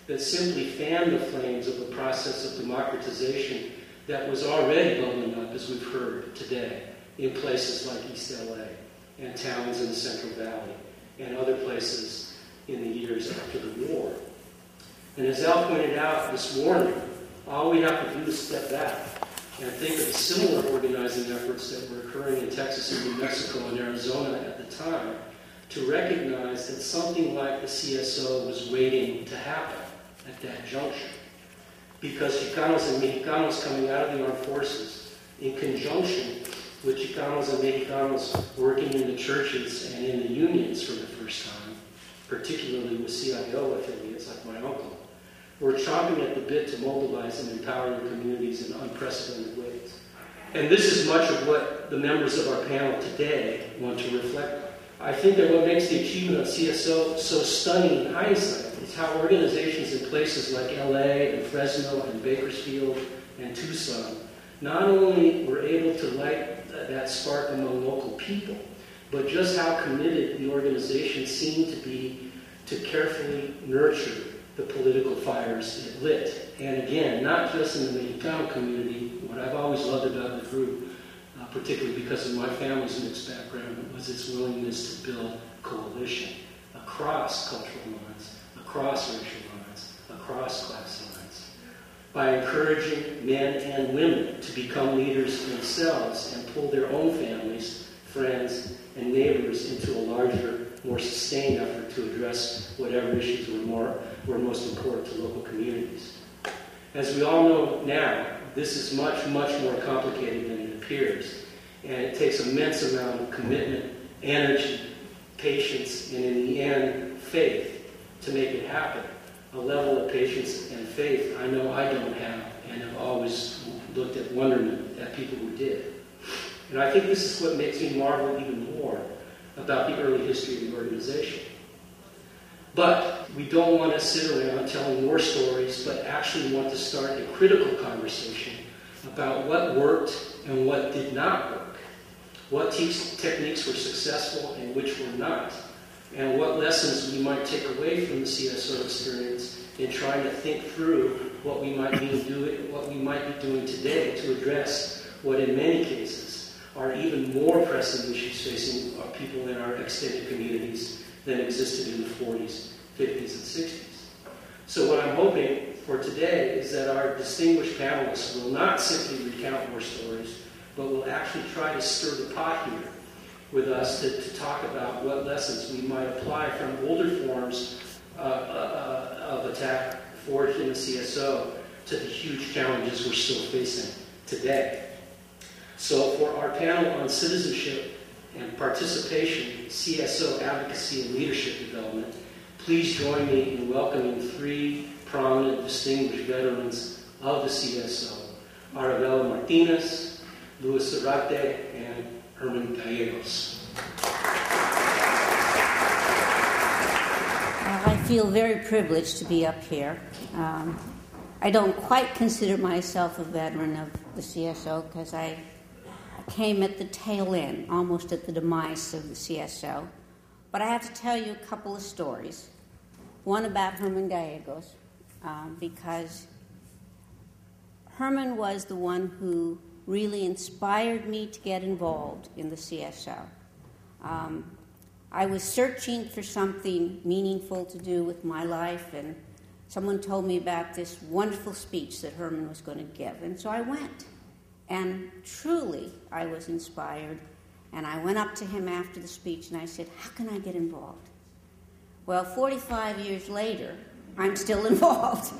that simply fanned the flames of the process of democratization that was already bubbling up, as we've heard today, in places like East LA and towns in the Central Valley and other places in the years after the war. And as Al pointed out this morning, all we have to do is step back and think of the similar organizing efforts that were occurring in Texas and New Mexico and Arizona at the time to recognize that something like the CSO was waiting to happen at that juncture. Because Chicanos and Mexicanos coming out of the armed forces, in conjunction with Chicanos and Mexicanos working in the churches and in the unions for the first time, particularly with CIO affiliates like my uncle, were chomping at the bit to mobilize and empower their communities in unprecedented ways. And this is much of what the members of our panel today want to reflect on. I think that what makes the achievement of CSO so stunning in hindsight is how organizations in places like LA and Fresno and Bakersfield and Tucson not only were able to light that spark among local people, but just how committed the organization seemed to be to carefully nurture the political fires it lit. And again, not just in the Mexicano community, what I've always loved about the group, uh, particularly because of my family's mixed background, was its willingness to build coalition across cultural lines, across racial lines, across class lines, by encouraging men and women to become leaders themselves and pull their own families, friends, and neighbors into a larger more sustained effort to address whatever issues were, more, were most important to local communities. As we all know now, this is much, much more complicated than it appears, and it takes immense amount of commitment, energy, patience, and in the end, faith to make it happen. A level of patience and faith I know I don't have, and have always looked at wonderment at people who did. And I think this is what makes me marvel even more about the early history of the organization. But we don't want to sit around telling more stories, but actually want to start a critical conversation about what worked and what did not work, what te- techniques were successful and which were not, and what lessons we might take away from the CSO experience in trying to think through what we might be doing, what we might be doing today to address what, in many cases, are even more pressing issues facing our people in our extended communities than existed in the 40s, 50s, and 60s. So what I'm hoping for today is that our distinguished panelists will not simply recount more stories, but will actually try to stir the pot here with us to, to talk about what lessons we might apply from older forms uh, uh, of attack forged in the CSO to the huge challenges we're still facing today. So for our panel on citizenship and participation, CSO advocacy and leadership development, please join me in welcoming three prominent, distinguished veterans of the CSO Arabella Martinez, Luis Zarate, and Herman Gallegos. I feel very privileged to be up here. Um, I don't quite consider myself a veteran of the CSO because I came at the tail end, almost at the demise of the CSO. But I have to tell you a couple of stories. One about Herman Gallegos, um, because Herman was the one who really inspired me to get involved in the CSO. Um, I was searching for something meaningful to do with my life, and someone told me about this wonderful speech that Herman was going to give. And so I went. And truly, I was inspired. And I went up to him after the speech and I said, How can I get involved? Well, 45 years later, I'm still involved.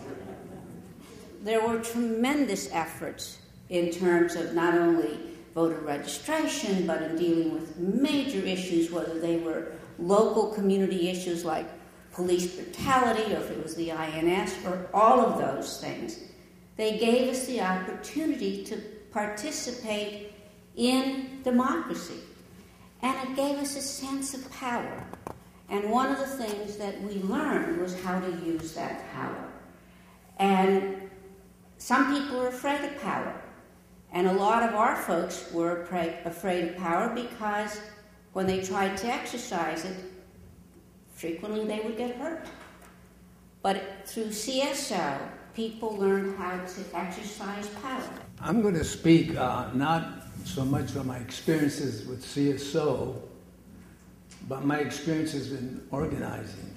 there were tremendous efforts in terms of not only voter registration, but in dealing with major issues, whether they were local community issues like police brutality, or if it was the INS, or all of those things. They gave us the opportunity to participate in democracy. And it gave us a sense of power. And one of the things that we learned was how to use that power. And some people are afraid of power. And a lot of our folks were afraid of power because when they tried to exercise it, frequently they would get hurt. But through CSO, people learned how to exercise power. I'm going to speak uh, not so much on my experiences with CSO, but my experiences in organizing.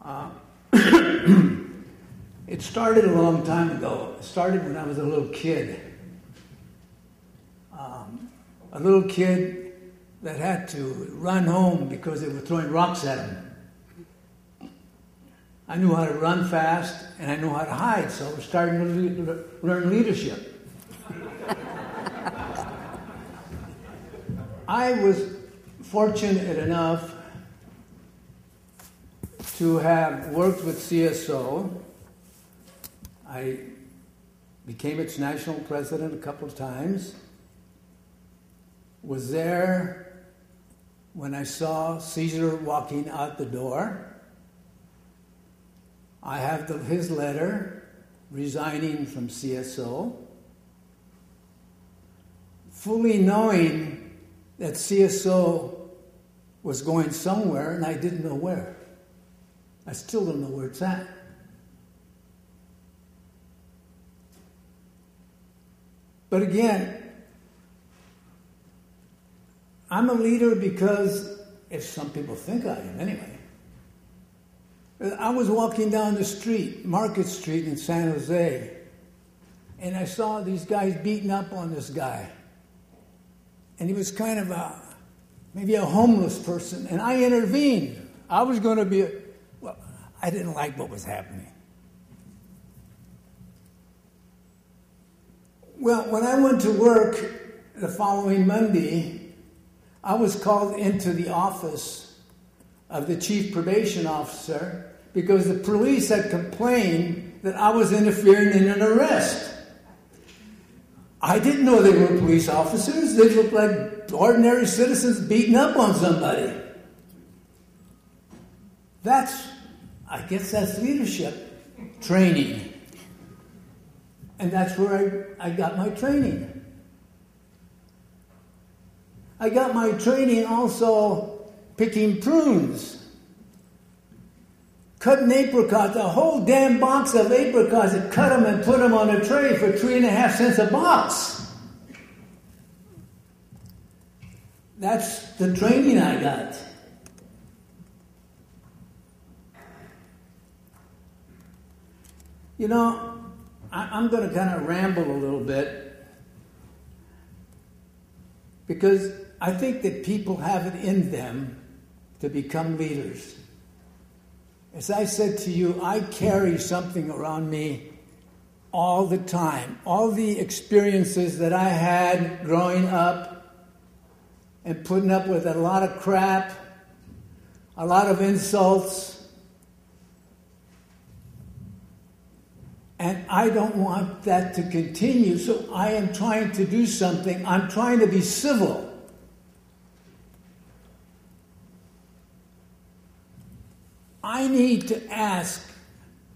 Uh, it started a long time ago. It started when I was a little kid. Um, a little kid that had to run home because they were throwing rocks at him. I knew how to run fast and I knew how to hide, so I was starting to learn leadership. I was fortunate enough to have worked with CSO. I became its national president a couple of times. Was there when I saw Cesar walking out the door. I have the, his letter resigning from CSO, fully knowing that CSO was going somewhere and I didn't know where. I still don't know where it's at. But again, I'm a leader because, if some people think I am anyway, I was walking down the street, Market Street in San Jose, and I saw these guys beating up on this guy. And he was kind of a, maybe a homeless person, and I intervened. I was going to be, a, well, I didn't like what was happening. Well, when I went to work the following Monday, I was called into the office of the chief probation officer because the police had complained that I was interfering in an arrest. I didn't know they were police officers. They looked like ordinary citizens beating up on somebody. That's, I guess that's leadership training. And that's where I, I got my training. I got my training also picking prunes, cutting apricots, a whole damn box of apricots, and cut them and put them on a tray for three and a half cents a box. That's the training I got. You know, I, am going to kind of ramble a little bit because I think that people have it in them to become leaders. As I said to you, I carry something around me all the time. All the experiences that I had growing up and putting up with a lot of crap, a lot of insults. And I don't want that to continue, so I am trying to do something. I'm trying to be civil. I need to ask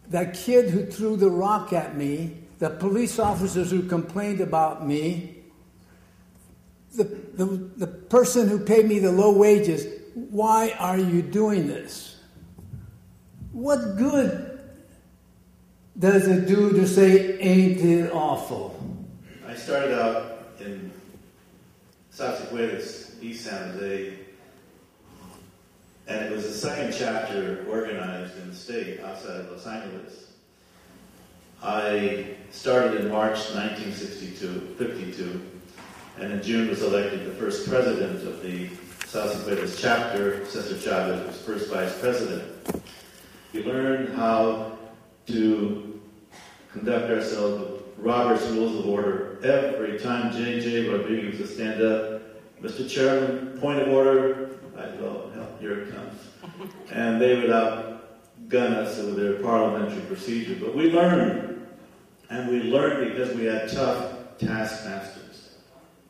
that kid who threw the rock at me, the police officers who complained about me, the, the, the person who paid me the low wages, why are you doing this? What good does it do to say, ain't it awful? I started out in Sal Si Puedes, East San Jose, and it was the second chapter organized in the state outside of Los Angeles. I started in March 1962, 52, and in June was elected the first president of the Sal Si Puedes chapter. Cesar Chavez was first vice president. We learned how to conduct ourselves with Robert's Rules of Order. Every time J.J. Rodriguez would stand up, Mr. Chairman, point of order, I'd go, hell, here it comes. And they would outgun us with their parliamentary procedure. But we learned. And we learned because we had tough taskmasters.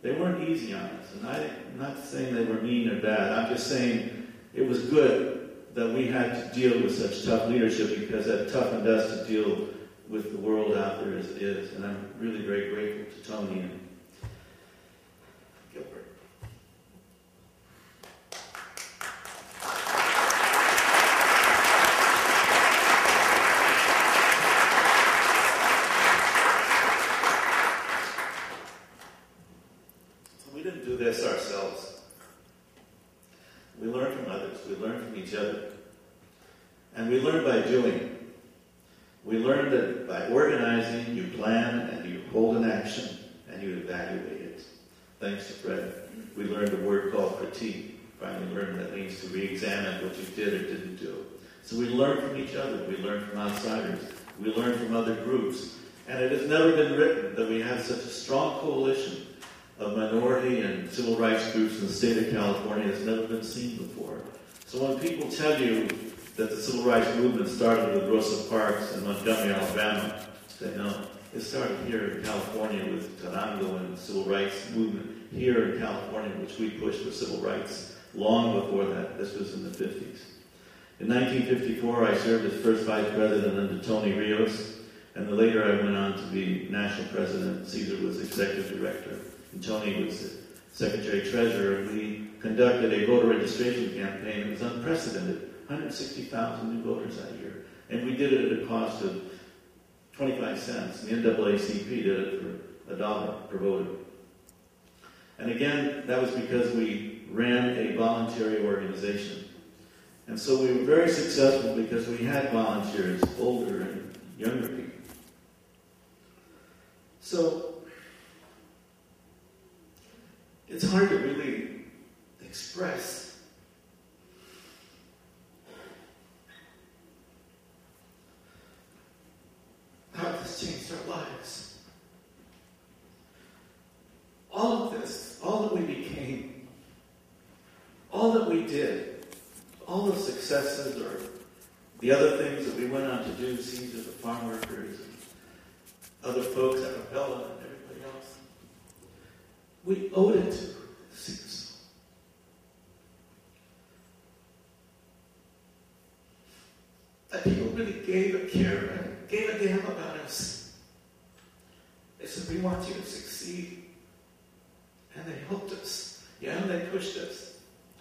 They weren't easy on us. And I, I'm not saying they were mean or bad. I'm just saying it was good that we had to deal with such tough leadership because that toughened us to deal with the world out there as it is. And I'm really very grateful to Tony and Gilbert. So we didn't do this ourselves. We learn from others. We learn from each other. And we learn by doing. We learn that by organizing, you plan and you hold an action and you evaluate it. Thanks to Fred, we learned a word called critique. Finally learned that means to re-examine what you did or didn't do. So we learn from each other. We learn from outsiders. We learn from other groups. And it has never been written that we have such a strong coalition of minority and civil rights groups in the state of California has never been seen before. So when people tell you that the civil rights movement started with Rosa Parks in Montgomery, Alabama, say no. It started here in California with Tarango and the civil rights movement here in California, which we pushed for civil rights long before that. This was in the 50s. In 1954, I served as first vice president under Tony Rios, and later I went on to be national president. Cesar was executive director, and Tony was secretary treasurer, we conducted a voter registration campaign. It was unprecedented 160,000 new voters that year. And we did it at a cost of 25 cents. The NAACP did it for a dollar per voter. And again, that was because we ran a voluntary organization. And so we were very successful because we had volunteers, older and younger people. So it's hard to really express how this changed our lives. All of this, all that we became, all that we did, all the successes or the other things that we went on to do, Cesar, the farm workers, and other folks, at Arabella, and everybody else, we owed it to Cesar. That people really gave a care, gave a damn about us. They said, we want you to succeed. And they helped us. Yeah, and they pushed us.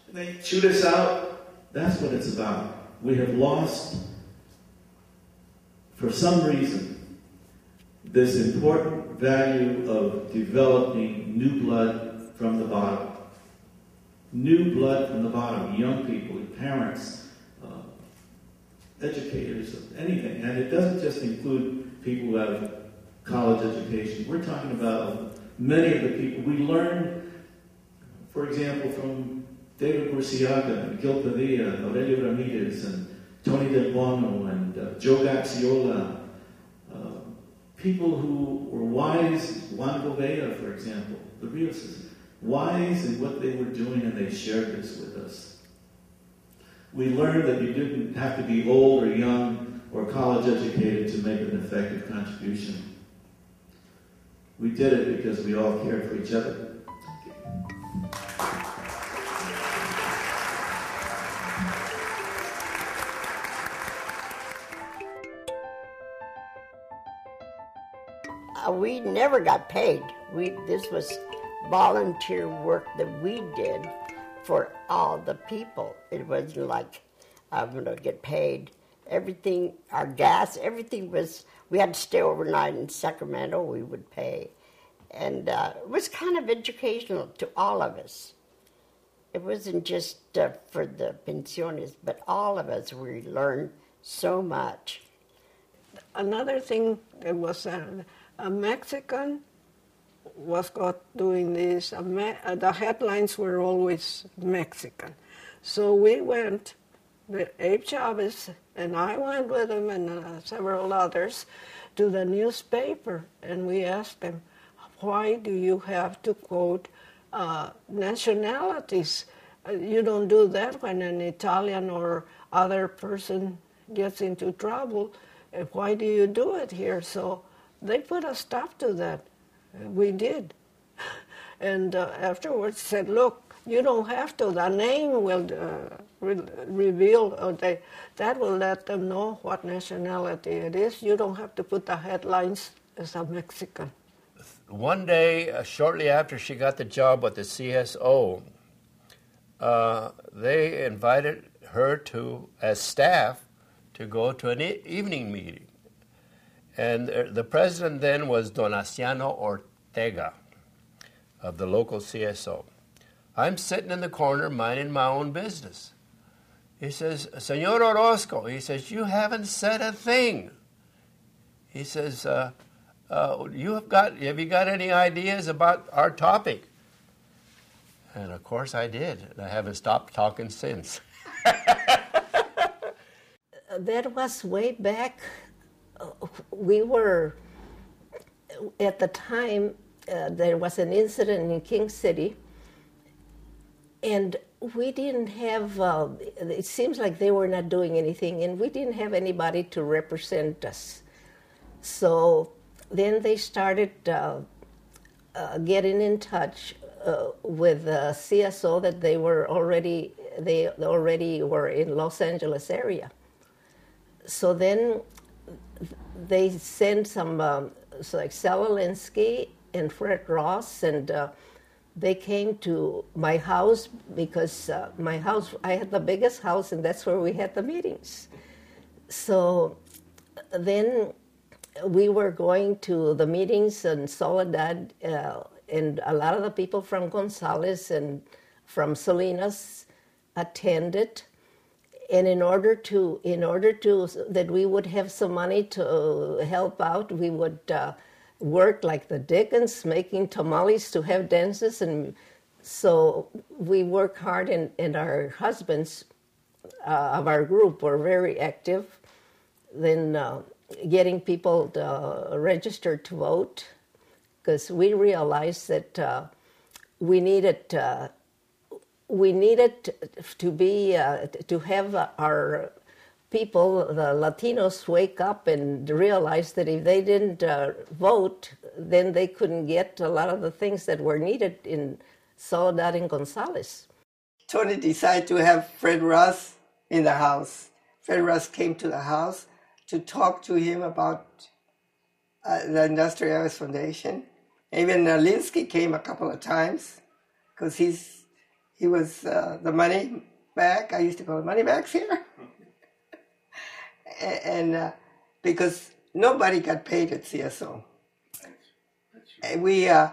And they chewed us out. That's what it's about. We have lost, for some reason, this important value of developing new blood from the bottom. New blood from the bottom, young people, parents, educators, anything. And it doesn't just include people who have college education. We're talking about many of the people. We learned, for example, from David Burciaga and Gil Padilla, Aurelio Ramirez, and Tony Del Bono, and uh, Joe Gaxiola, uh, people who were wise, Juan Gouveia, for example, the Rioses, wise in what they were doing, and they shared this with us. We learned that you didn't have to be old or young or college educated to make an effective contribution. We did it because we all cared for each other. Uh, we never got paid. We this was volunteer work that we did for all the people. It wasn't like I'm going to get paid. Everything, our gas, everything was. We had to stay overnight in Sacramento. We would pay, and uh, it was kind of educational to all of us. It wasn't just uh, for the pensiones, but all of us. We learned so much. Another thing that was. Uh, a Mexican was caught doing this. Uh, the headlines were always Mexican. So we went, Abe Chavez and I went with him and uh, several others to the newspaper and we asked them, why do you have to quote uh, nationalities? Uh, you don't do that when an Italian or other person gets into trouble. Uh, why do you do it here? So they put a stop to that. We did. And uh, afterwards said, look, you don't have to. The name will uh, re- reveal, or they, that will let them know what nationality it is. You don't have to put the headlines as a Mexican. One day, uh, shortly after she got the job with the CSO, uh, they invited her to, as staff, to go to an e- evening meeting. And the president then was Donaciano Ortega of the local CSO. I'm sitting in the corner minding my own business. He says, Senor Orozco, he says, you haven't said a thing. He says, uh, uh, you have got, have you got any ideas about our topic? And of course I did. And I haven't stopped talking since. that was way back we were at the time uh, there was an incident in King City, and we didn't have. Uh, it seems like they were not doing anything, and we didn't have anybody to represent us. So then they started uh, uh getting in touch uh, with the CSO that they were already they already were in Los Angeles area. So then they sent some, um, so like Saul Alinsky and Fred Ross, and uh, they came to my house because uh, my house, I had the biggest house, and that's where we had the meetings. So then we were going to the meetings in Soledad, uh, and a lot of the people from Gonzales and from Salinas attended and in order to in order to that we would have some money to help out we would uh, work like the dickens making tamales to have dances. And so we work hard and, and our husbands uh, of our group were very active then uh, getting people to, registered to vote. Because we realized that uh, we needed uh, we needed to be uh, to have our people, the Latinos, wake up and realize that if they didn't uh, vote, then they couldn't get a lot of the things that were needed in Soledad and Gonzales. Tony decided to have Fred Ross in the house. Fred Ross came to the house to talk to him about uh, the Industrial Foundation. Even Alinsky came a couple of times because he's he was uh, the money back. I used to call it money backs here. and uh, because nobody got paid at CSO. We uh,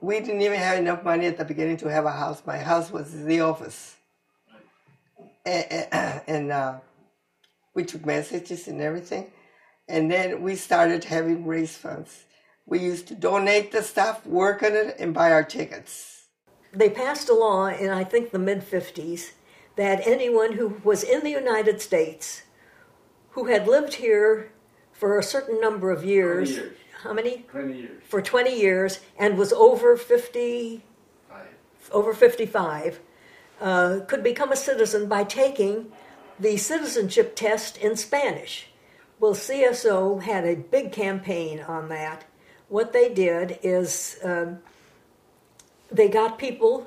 we didn't even have enough money at the beginning to have a house. My house was the office, and, and uh, we took messages and everything. And then we started having race funds. We used to donate the stuff, work on it, and buy our tickets they passed a law in, I think, the mid 50s that anyone who was in the United States who had lived here for a certain number of years, years. how many? 20 years. For 20 years and was over 50, over 55, uh, could become a citizen by taking the citizenship test in Spanish. Well, CSO had a big campaign on that. What they did is um, they got people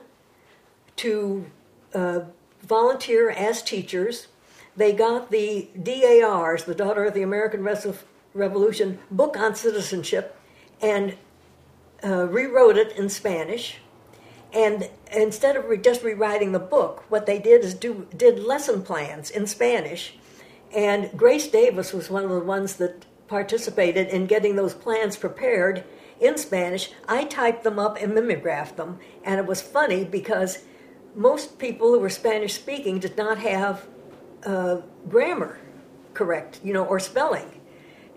to uh, volunteer as teachers. They got the DARs, the Daughter of the American Revolution, book on citizenship, and uh, rewrote it in Spanish. And instead of re- just rewriting the book, what they did is do did lesson plans in Spanish. And Grace Davis was one of the ones that participated in getting those plans prepared in Spanish. I typed them up and mimeographed them, and it was funny because most people who were Spanish speaking did not have uh, grammar correct, you know, or spelling.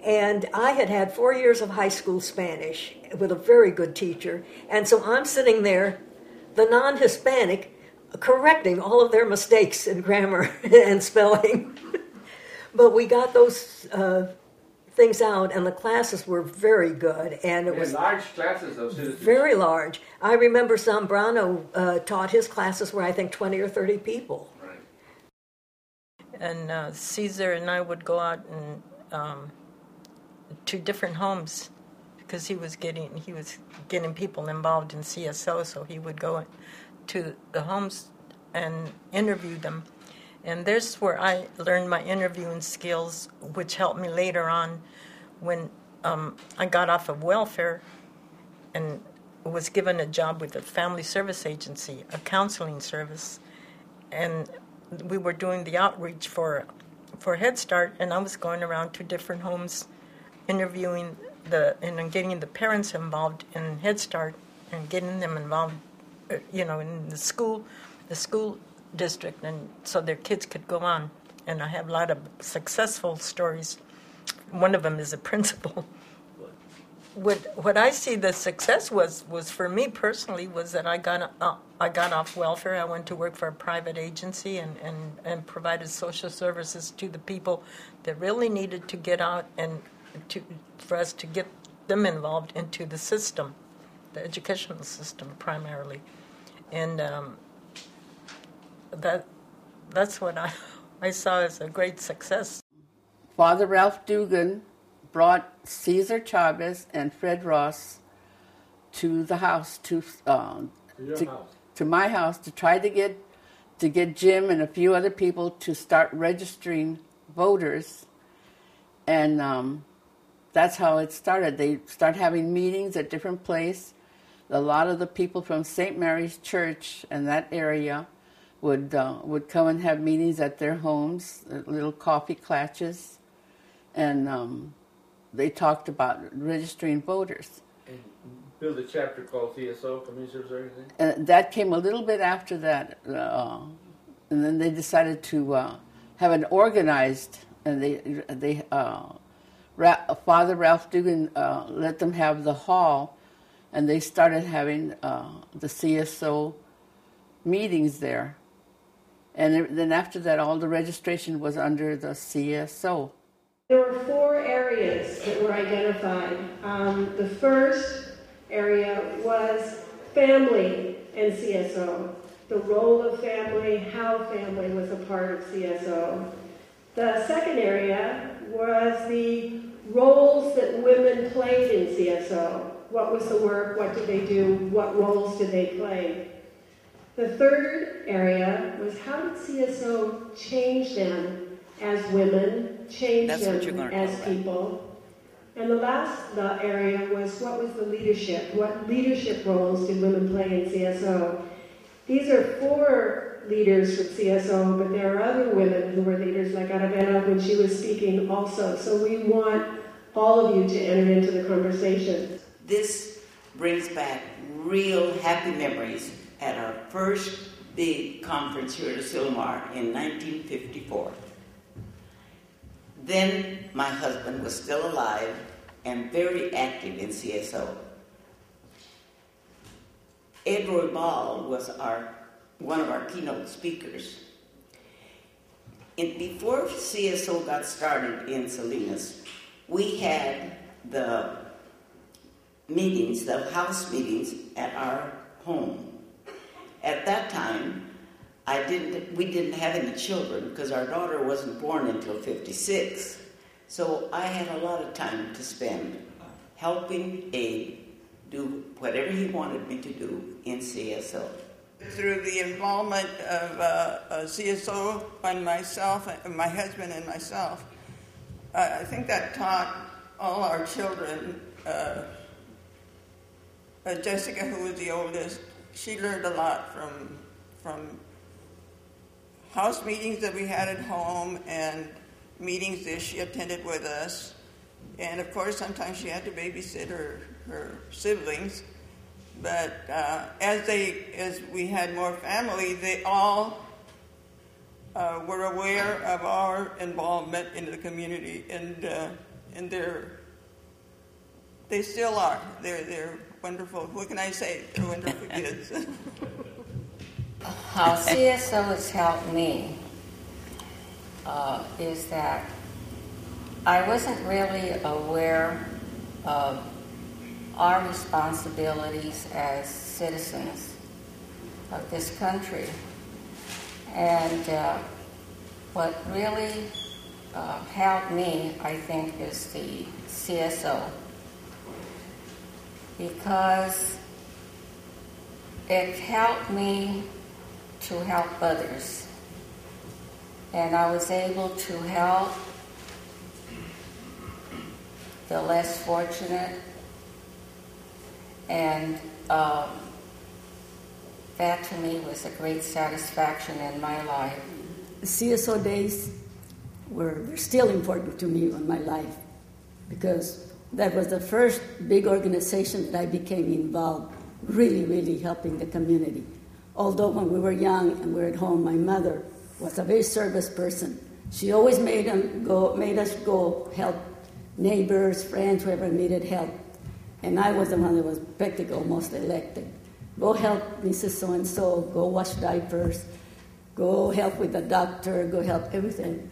And I had had four years of high school Spanish with a very good teacher. And so I'm sitting there, the non Hispanic, correcting all of their mistakes in grammar and spelling. but we got those uh, things out, and the classes were very good. And it was large classes, though. very large. I remember Zambrano uh, taught his classes were, I think, 20 or 30 people. And uh, Cesar and I would go out and um, to different homes because he was getting he was getting people involved in CSO, so he would go to the homes and interview them. And there's where I learned my interviewing skills, which helped me later on when um, I got off of welfare and was given a job with a family service agency, a counseling service, and we were doing the outreach for for Head Start, and I was going around to different homes interviewing the and getting the parents involved in Head Start and getting them involved, uh, you know, in the school, the school district, and so their kids could go on. And I have a lot of successful stories. One of them is a principal. What what I see the success was was for me personally was that I got uh, I got off welfare. I went to work for a private agency and, and, and provided social services to the people that really needed to get out and to, for us to get them involved into the system, the educational system primarily, and um, that that's what I I saw as a great success. Father Ralph Dugan brought Cesar Chavez and Fred Ross to the house to uh, to, house. to my house to try to get to get Jim and a few other people to start registering voters, and um, that's how it started. They start having meetings at different places. A lot of the people from St. Mary's Church and that area would uh, would come and have meetings at their homes, uh, little coffee clatches, and um, they talked about registering voters. And build a chapter called CSO, Community Service Organization. And that came a little bit after that, uh, and then they decided to uh, have an organized, and they they uh, Ra- Father Ralph Dugan uh, let them have the hall, and they started having uh, the CSO meetings there. And then after that, all the registration was under the CSO. There were four areas that were identified. Um, the first area was family and CSO, the role of family, how family was a part of CSO. The second area was the roles that women played in CSO. What was the work? What did they do? What roles did they play? The third area was how did CSO change them as women, change That's them as people? And the last the area was what was the leadership? What leadership roles did women play in CSO? These are four leaders from CSO, but there are other women who were leaders, like Aravena when she was speaking also. So we want all of you to enter into the conversation. This brings back real happy memories at our first big conference here at Asilomar in 1954. Then my husband was still alive and very active in CSO. Edward Roybal was our, one of our keynote speakers. And before CSO got started in Salinas, we had the meetings, the house meetings at our home. At that time, I didn't. We didn't have any children because our daughter wasn't born until '56. So I had a lot of time to spend helping Abe do whatever he wanted me to do in CSO. Through the involvement of uh, uh, CSO and myself, and my husband and myself, I think that taught all our children. Uh, uh, Jessica, who was the oldest, she learned a lot from from house meetings that we had at home and meetings that she attended with us. And of course, sometimes she had to babysit her, her siblings. But uh, as they, as we had more family, they all uh, were aware of our involvement in the community, and uh, and they're they still are. They're they're wonderful. What can I say? They're wonderful kids. How CSO has helped me uh, is that I wasn't really aware of our responsibilities as citizens of this country. And uh, what really uh, helped me, I think, is the CSO. Because it helped me to help others. And I was able to help the less fortunate. And um, that to me was a great satisfaction in my life. CSO days were still important to me in my life because that was the first big organization that I became involved, really, really helping the community. Although when we were young and we were at home, my mother was a very service person. She always made, them go, made us go help neighbors, friends, whoever needed help. And I was the one that was practically almost elected. Go help Mrs. So and so, go wash diapers, go help with the doctor, go help everything.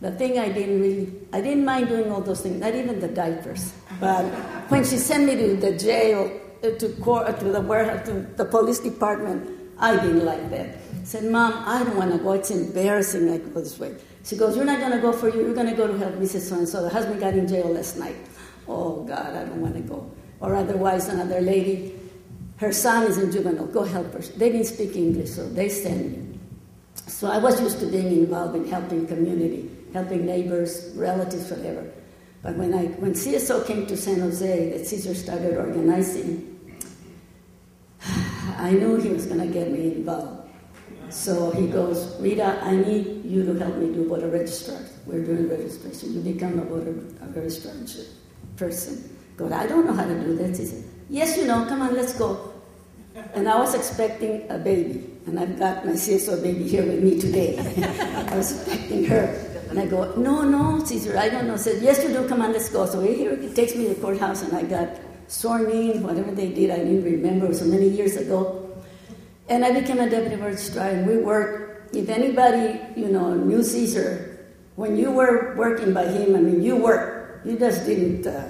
The thing I didn't really, I didn't mind doing all those things, not even the diapers. But when she sent me to the jail, uh, to court, uh, to the warehouse, to the police department, I didn't like that. I said, Mom, I don't want to go. It's embarrassing I go this way. She goes, You're not going to go for you. You're going to go to help Mrs. So and so. The husband got in jail last night. Oh, God, I don't want to go. Or otherwise, another lady, her son is in juvenile. Go help her. They didn't speak English, so they send me. So I was used to being involved in helping community, helping neighbors, relatives, whatever. But when, I, when CSO came to San Jose, that Cesar started organizing, I knew he was going to get me involved. So he goes, Rita, I need you to help me do voter registrar. We're doing registration. You become a voter a registration person. God, I don't know how to do that. He said, Yes, you know, come on, let's go. And I was expecting a baby, and I've got my CSO baby here with me today. I was expecting her. And I go, No, no, Cesar, I don't know. Said, Yes, you do, come on, let's go. So here he takes me to the courthouse, and I got sworn in, whatever they did, I didn't remember, so many years ago. And I became a deputy registrar, and we worked. If anybody, you know, knew Cesar, when you were working by him, I mean, you worked. You just didn't, uh,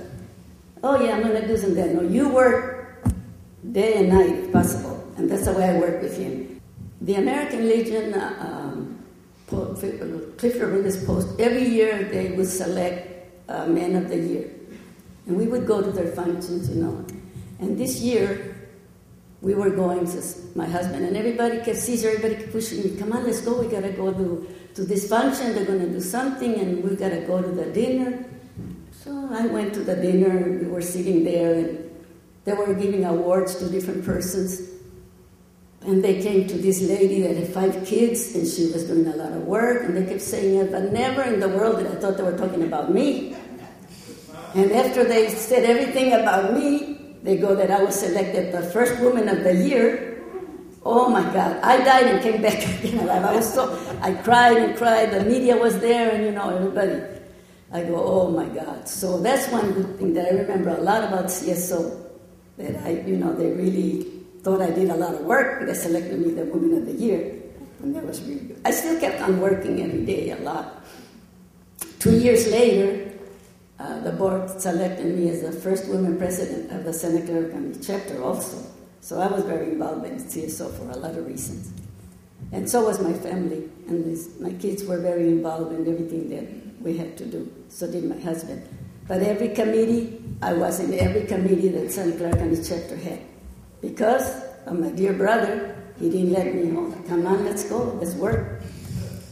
oh yeah, I'm going to do some that. No, you worked day and night if possible. And that's the way I worked with him. The American Legion, uh, um, Cliff Rodriguez Post, every year they would select uh, Man of the Year. And we would go to their functions, you know. And this year, we were going, my husband and everybody kept Cesar, everybody kept pushing me, come on, let's go, we gotta go to, to this function, they're gonna do something, and we gotta go to the dinner. So I went to the dinner, we were sitting there, and they were giving awards to different persons. And they came to this lady that had five kids, and she was doing a lot of work, and they kept saying it, but never in the world did I thought they were talking about me. And after they said everything about me, they go that I was selected the first woman of the year. Oh my God, I died and came back again alive. I was so, I cried and cried. The media was there, and you know, everybody. I go, oh my God. So that's one good thing that I remember a lot about CSO. That I, you know, they really thought I did a lot of work. They selected me the Woman of the Year, and that was really good. I still kept on working every day a lot. Two years later, uh, the board selected me as the first woman president of the Santa Clara County chapter also. So I was very involved in CSO for a lot of reasons. And so was my family. And this, my kids were very involved in everything that we had to do. So did my husband. But every committee, I was in every committee that Santa Clara County chapter had. Because of my dear brother, he didn't let me know. Come on, let's go, let's work.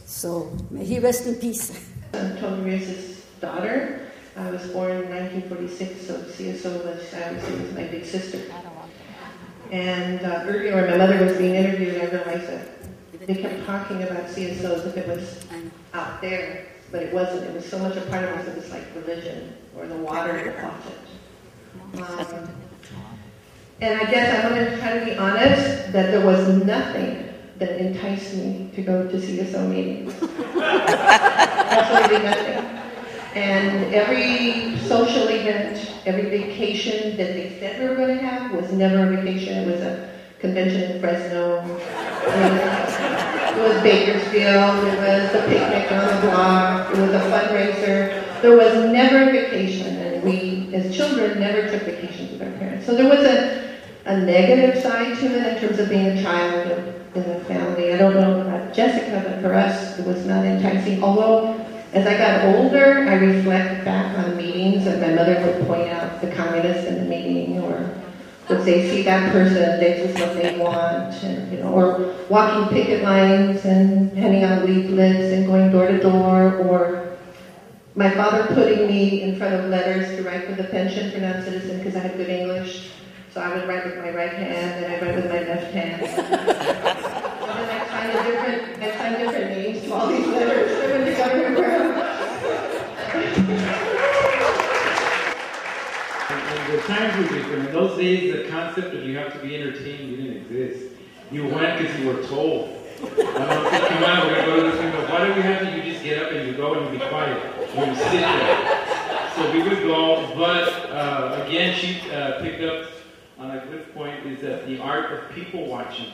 So may he rest in peace. I'm Tony Reyes' daughter. I was born in 1946, so CSO was, I was my big sister. And uh, earlier my mother was being interviewed, I realized that they kept talking about CSO as if it was out there, but it wasn't. It was so much a part of us, it was like religion or the water in. Um, and I guess I'm going to try to be honest that there was nothing that enticed me to go to CSO meetings. Absolutely nothing. And every social event, every vacation that they said we were going to have was never a vacation. It was a convention in Fresno. It was Bakersfield. It was a picnic on the block. It was a fundraiser. There was never a vacation, and we, as children, never took vacations with our parents. So there was a, a negative side to it in terms of being a child in the family. I don't know about Jessica, but for us, it was not enticing. Although as I got older, I reflect back on meetings, and my mother would point out the communists in the meeting, or would say, "See that person? This is what they want," and you know, or walking picket lines and handing out leaflets and going door to door, or my father putting me in front of letters to write for the pension for non-citizen because I had good English. So I would write with my right hand, and I write with my left hand. and then I signed different, I signed different names to all these letters given to Governor Brown. the times were different. In those days, the concept of you have to be entertained didn't exist. You went because you were told. I don't think come on, we're going to go to this thing, but why do we have to? You just get up and you go and you be quiet. You sit there. So we would go, but uh, again, she uh, picked up a good point is that the art of people watching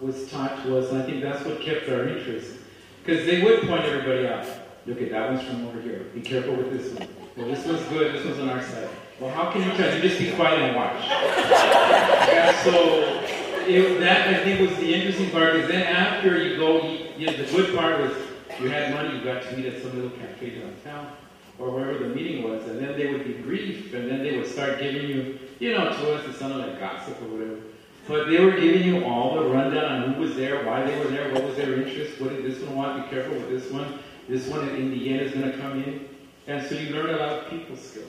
was taught to us, and I think that's what kept our interest. Because they would point everybody out. Look at that one's from over here. Be careful with this one. Well, this one's good. This one's on our side. Well, how can you tell? You just be quiet and watch. and so it, that I think was the interesting part. Because then after you go, you, you know, the good part was you had money. You got to eat at some little cafe downtown or wherever the meeting was, and then they would be brief, and then they would start giving you, you know, to us it sounded like gossip or whatever. But they were giving you all the rundown on who was there, why they were there, what was their interest, what did this one want, be careful with this one. This one in the end is going to come in. And so you learn a lot of people skills.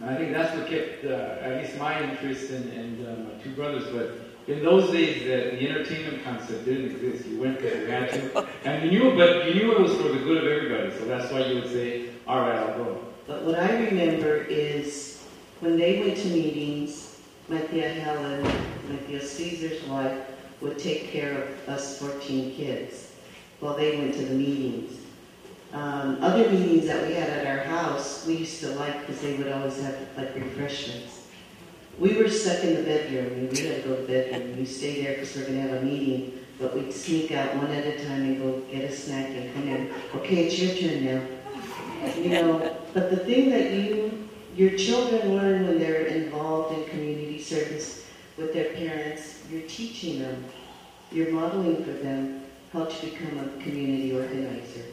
And I think that's what kept, uh, at least my interest and, and uh, my two brothers. But in those days, the, the entertainment concept didn't exist. You went because you had to. And you knew, but you knew it was for the good of everybody. So that's why you would say, all right, I'll go. But what I remember is when they went to meetings, my Helen, my Cesar's wife, would take care of us 14 kids while they went to the meetings. Um, other meetings that we had at our house, we used to like because they would always have like refreshments. We were stuck in the bedroom we to go to bed and we stay there because we're going to have a meeting, but we'd sneak out one at a time and go get a snack and come in. Okay, it's your turn now. You know, but the thing that you, your children learn when they're involved in community service with their parents, you're teaching them, you're modeling for them how to become a community organizer.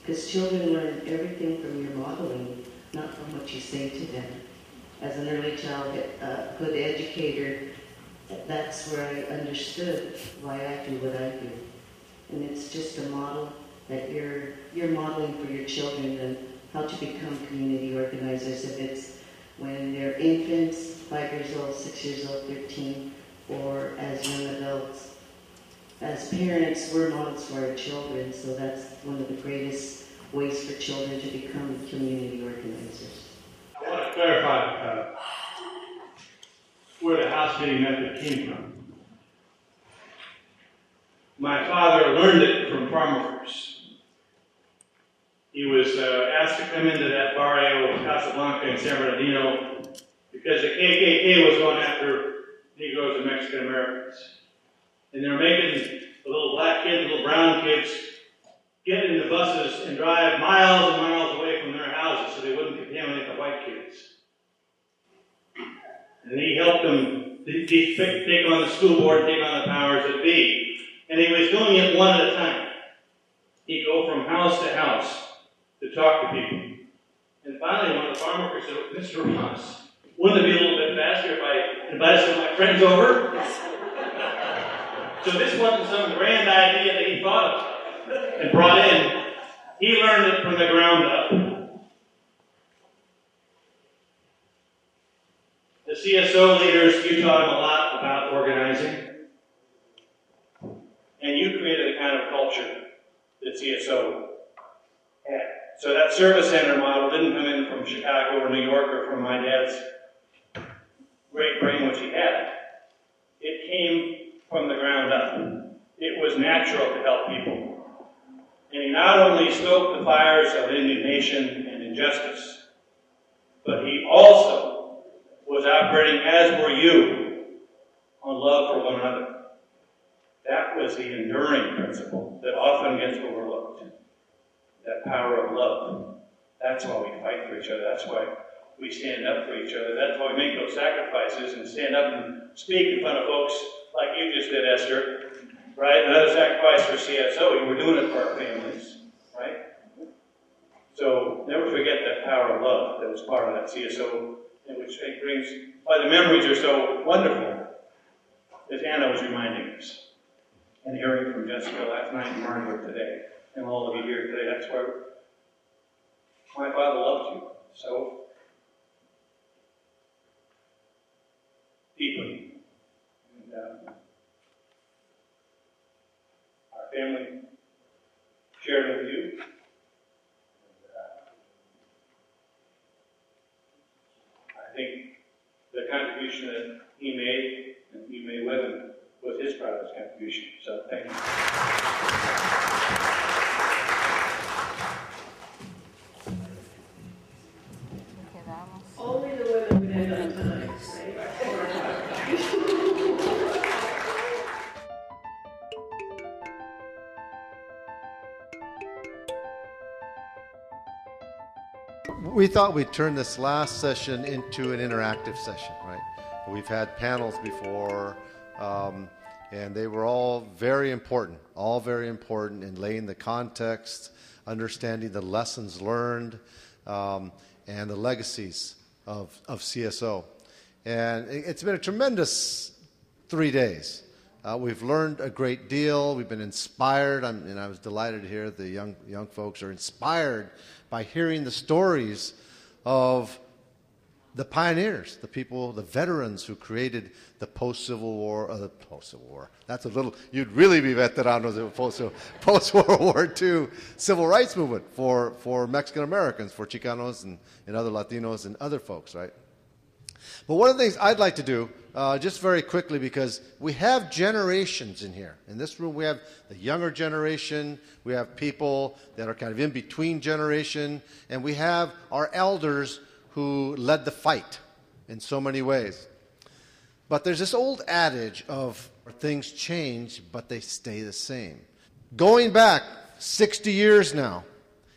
Because children learn everything from your modeling, not from what you say to them. As an early child, a good educator, that's where I understood why I do what I do. And it's just a model that you're, you're modeling for your children and how to become community organizers. If it's when they're infants, five years old, six years old, 13, or as young adults. As parents, we're models for our children, so that's one of the greatest ways for children to become community organizers. I want to clarify uh, where the house meeting method came from. My father learned it from farm workers. He was uh, asked to come into that barrio of Casablanca in San Bernardino because the KKK was going after Negroes and Mexican Americans. And they were making the little black kids, little brown kids, get in the buses and drive miles and miles away from their houses so they wouldn't contaminate the white kids. And he helped them take on the school board, take on the powers that be. And he was doing it one at a time. He'd go from house to house to talk to people. And finally, one of the farm workers said, Mr. Ross, wouldn't it be a little bit faster if I invited some of my friends over? so this wasn't some grand idea that he thought of and brought in. He learned it from the ground up. The CSO leaders, you taught them a lot about organizing. And you created a kind of culture that CSO had. So that service center model didn't come in from Chicago or New York or from my dad's great brain, which he had. It came from the ground up. It was natural to help people. And he not only stoked the fires of indignation and injustice, but he also was operating, as were you, on love for one another. That was the enduring principle that often gets overlooked. That power of love. That's why we fight for each other. That's why we stand up for each other. That's why we make those sacrifices and stand up and speak in front of folks like you just did, Esther. Right? Another sacrifice for CSO. Were doing it for our families. Right? So never forget that power of love that was part of that CSO, and which it brings why the memories are so wonderful, as Anna was reminding us. And hearing from Jessica last night and Margaret today, and all of you here today, that's why my father loved you so deeply. And uh, our family shared with you. Uh, I think the contribution that he made and he made with him was his proudest contribution. So thank you. We thought we'd turn this last session into an interactive session, right? We've had panels before, um, and they were all very important, all very important in laying the context, understanding the lessons learned, um, and the legacies of, of CSO. And it- it's been a tremendous three days. Uh, we've learned a great deal. We've been inspired, I'm, and I was delighted to hear the young, young folks are inspired by hearing the stories of the pioneers, the people, the veterans who created the post-Civil War, uh, the post-Civil War. That's a little, you'd really be veteranos of post, post-World War II civil rights movement for, for Mexican Americans, for Chicanos and, and other Latinos and other folks, right? But one of the things I'd like to do, uh, just very quickly, because we have generations in here. In this room, we have the younger generation, we have people that are kind of in between generation, and we have our elders who led the fight in so many ways. But there's this old adage of things change, but they stay the same. Going back 60 years now,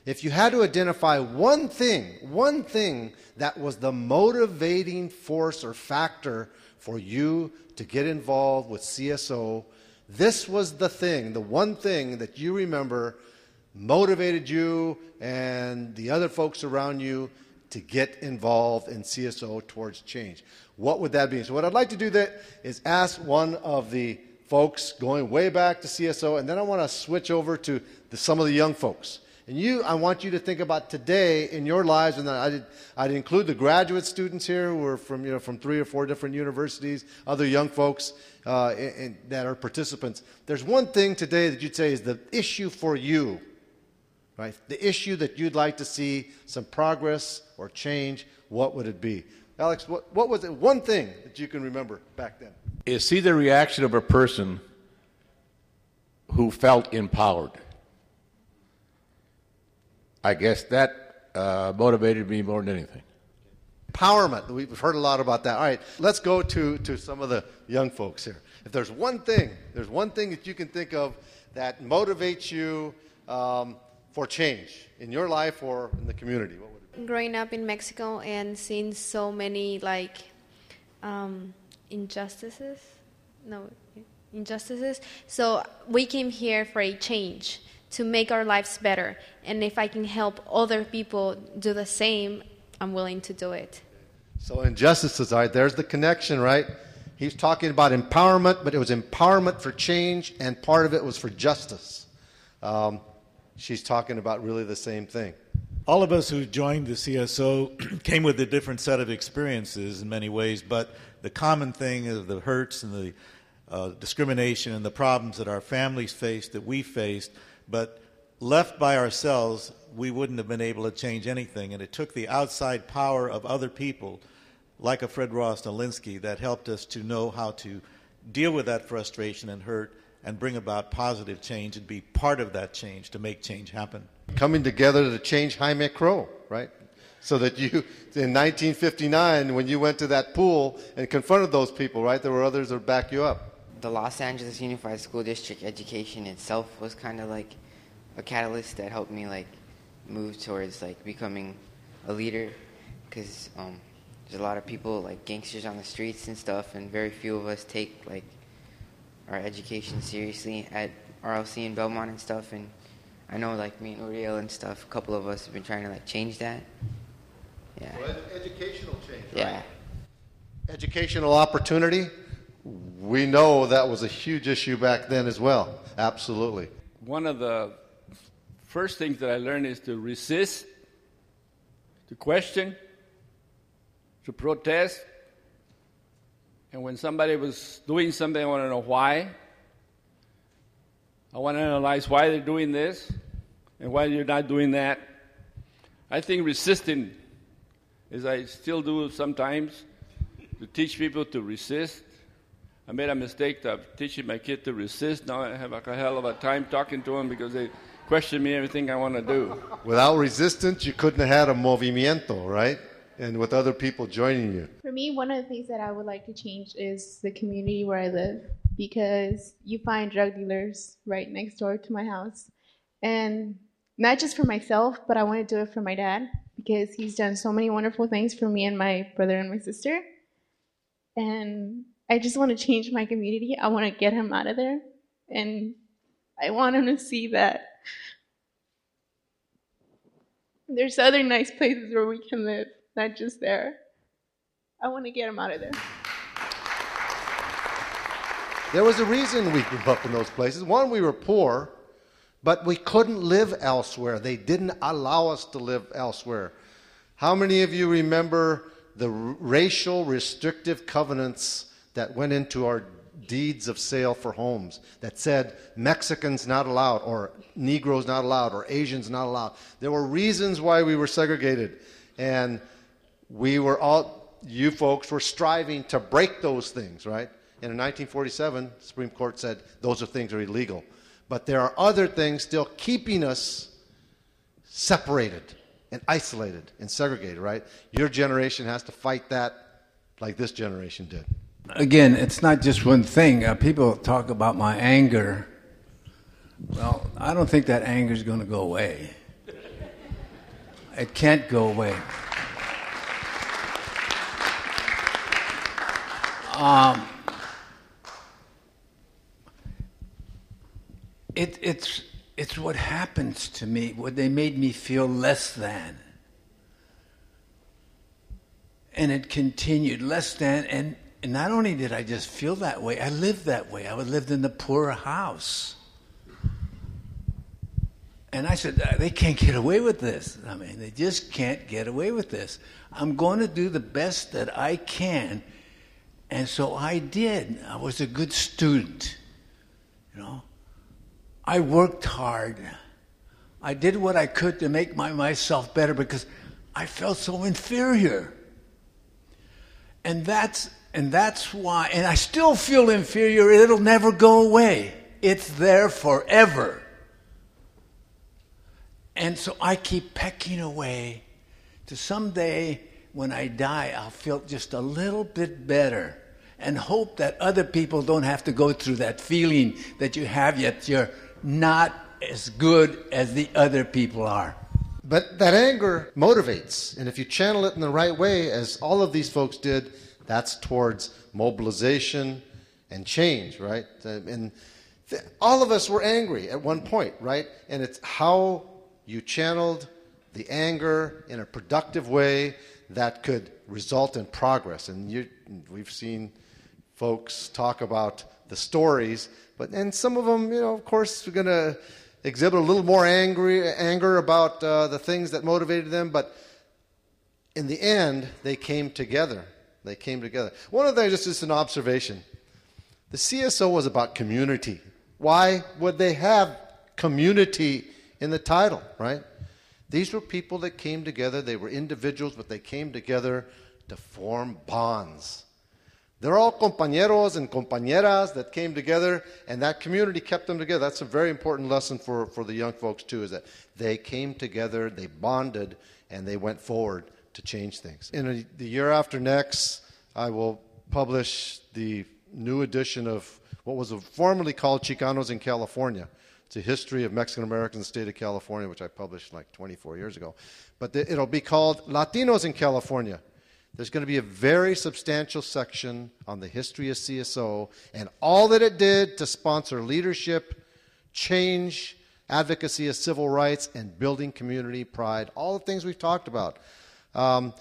if you had to identify one thing, one thing that was the motivating force or factor for you to get involved with CSO, this was the thing, the one thing that you remember motivated you and the other folks around you to get involved in CSO towards change. What would that be? So, what I'd like to do that is ask one of the folks going way back to CSO, and then I want to switch over to the, some of the young folks. And you, I want you to think about today in your lives, and I did, I'd include the graduate students here who are from, you know, from three or four different universities, other young folks uh, that are participants. There's one thing today that you'd say is the issue for you, right? The issue that you'd like to see some progress or change, what would it be? Alex, what, what was it? One thing that you can remember back then? is see the reaction of a person who felt empowered. I guess that uh, motivated me more than anything. Empowerment. We've heard a lot about that. All right, let's go to, to some of the young folks here. If there's one thing, there's one thing that you can think of that motivates you um, for change in your life or in the community, what would it be? growing up in Mexico and seeing so many like um, injustices. No, injustices. So we came here for a change to make our lives better. And if I can help other people do the same, I'm willing to do it. So injustices, all right, there's the connection, right? He's talking about empowerment, but it was empowerment for change, and part of it was for justice. Um, she's talking about really the same thing. All of us who joined the CSO came with a different set of experiences in many ways, but the common thing is the hurts and the uh, discrimination and the problems that our families faced, that we faced, but left by ourselves, we wouldn't have been able to change anything. And it took the outside power of other people, like a Fred Ross Nolinsky, that helped us to know how to deal with that frustration and hurt and bring about positive change and be part of that change to make change happen. Coming together to change Jim Crow, right? So that you, in 1959, when you went to that pool and confronted those people, right, there were others that would back you up. The Los Angeles Unified School District education itself was kind of like a catalyst that helped me like move towards like becoming a leader. Because um, there's a lot of people like gangsters on the streets and stuff and very few of us take like our education seriously at RLC and Belmont and stuff. And I know like me and Uriel and stuff a couple of us have been trying to like change that. Yeah. Well, educational change yeah. Right? educational opportunity? We know that was a huge issue back then as well. Absolutely. One of the first things that I learned is to resist, to question, to protest. And when somebody was doing something, I want to know why. I want to analyze why they're doing this and why you're not doing that. I think resisting, as I still do sometimes, to teach people to resist. I made a mistake of teaching my kid to resist. Now I have a hell of a time talking to them because they question me everything I want to do. Without resistance, you couldn't have had a movimiento, right? And with other people joining you. For me, one of the things that I would like to change is the community where I live because you find drug dealers right next door to my house. And not just for myself, but I want to do it for my dad because he's done so many wonderful things for me and my brother and my sister. And I just want to change my community. I want to get him out of there. And I want him to see that there's other nice places where we can live, not just there. I want to get them out of there. There was a reason we grew up in those places. One, we were poor, but we couldn't live elsewhere. They didn't allow us to live elsewhere. How many of you remember the racial restrictive covenants that went into our deeds of sale for homes that said Mexicans not allowed, or Negroes not allowed, or Asians not allowed. There were reasons why we were segregated. And we were all, you folks were striving to break those things, right? And in 1947, the Supreme Court said those are things are illegal. But there are other things still keeping us separated and isolated and segregated, right? Your generation has to fight that like this generation did again, it's not just one thing. Uh, people talk about my anger. Well, I don't think that anger is going to go away. It can't go away. Um, it, it's, it's what happens to me, what they made me feel less than. And it continued, less than, and and not only did I just feel that way, I lived that way. I lived in the poor house. And I said, they can't get away with this. I mean, they just can't get away with this. I'm going to do the best that I can. And so I did. I was a good student. You know, I worked hard. I did what I could to make my, myself better because I felt so inferior. And that's and that's why, and I still feel inferior, it'll never go away. It's there forever. And so I keep pecking away to someday when I die, I'll feel just a little bit better and hope that other people don't have to go through that feeling that you have yet you're not as good as the other people are. But that anger motivates. And if you channel it in the right way, as all of these folks did, that's towards mobilization and change, right? And th- all of us were angry at one point, right? And it's how you channeled the anger in a productive way that could result in progress. And you, we've seen folks talk about the stories, but and some of them, you know, of course, are going to exhibit a little more angry anger about uh, the things that motivated them, but in the end, they came together. They came together. One of the things, just, just an observation the CSO was about community. Why would they have community in the title, right? These were people that came together. They were individuals, but they came together to form bonds. They're all compañeros and compañeras that came together, and that community kept them together. That's a very important lesson for, for the young folks, too, is that they came together, they bonded, and they went forward to change things. In a, the year after next, I will publish the new edition of what was formerly called Chicanos in California. It's a history of Mexican Americans in the state of California, which I published like 24 years ago. But the, it'll be called Latinos in California. There's going to be a very substantial section on the history of CSO and all that it did to sponsor leadership, change, advocacy of civil rights, and building community pride. All the things we've talked about. Um,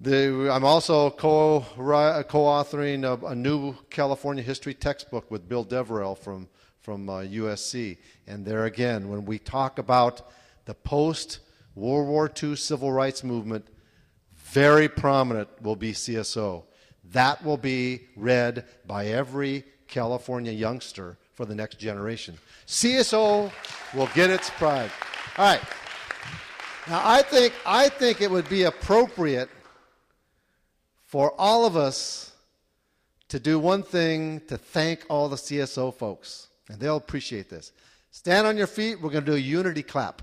the, I'm also co, co-authoring a, a, new California history textbook with Bill Deverell from, from uh, USC. And there again, when we talk about the post-World War II civil rights movement, very prominent will be CSO. That will be read by every California youngster for the next generation. CSO will get its pride. All right. Now, I think, I think it would be appropriate for all of us to do one thing to thank all the CSO folks, and they'll appreciate this. Stand on your feet. We're going to do a unity clap.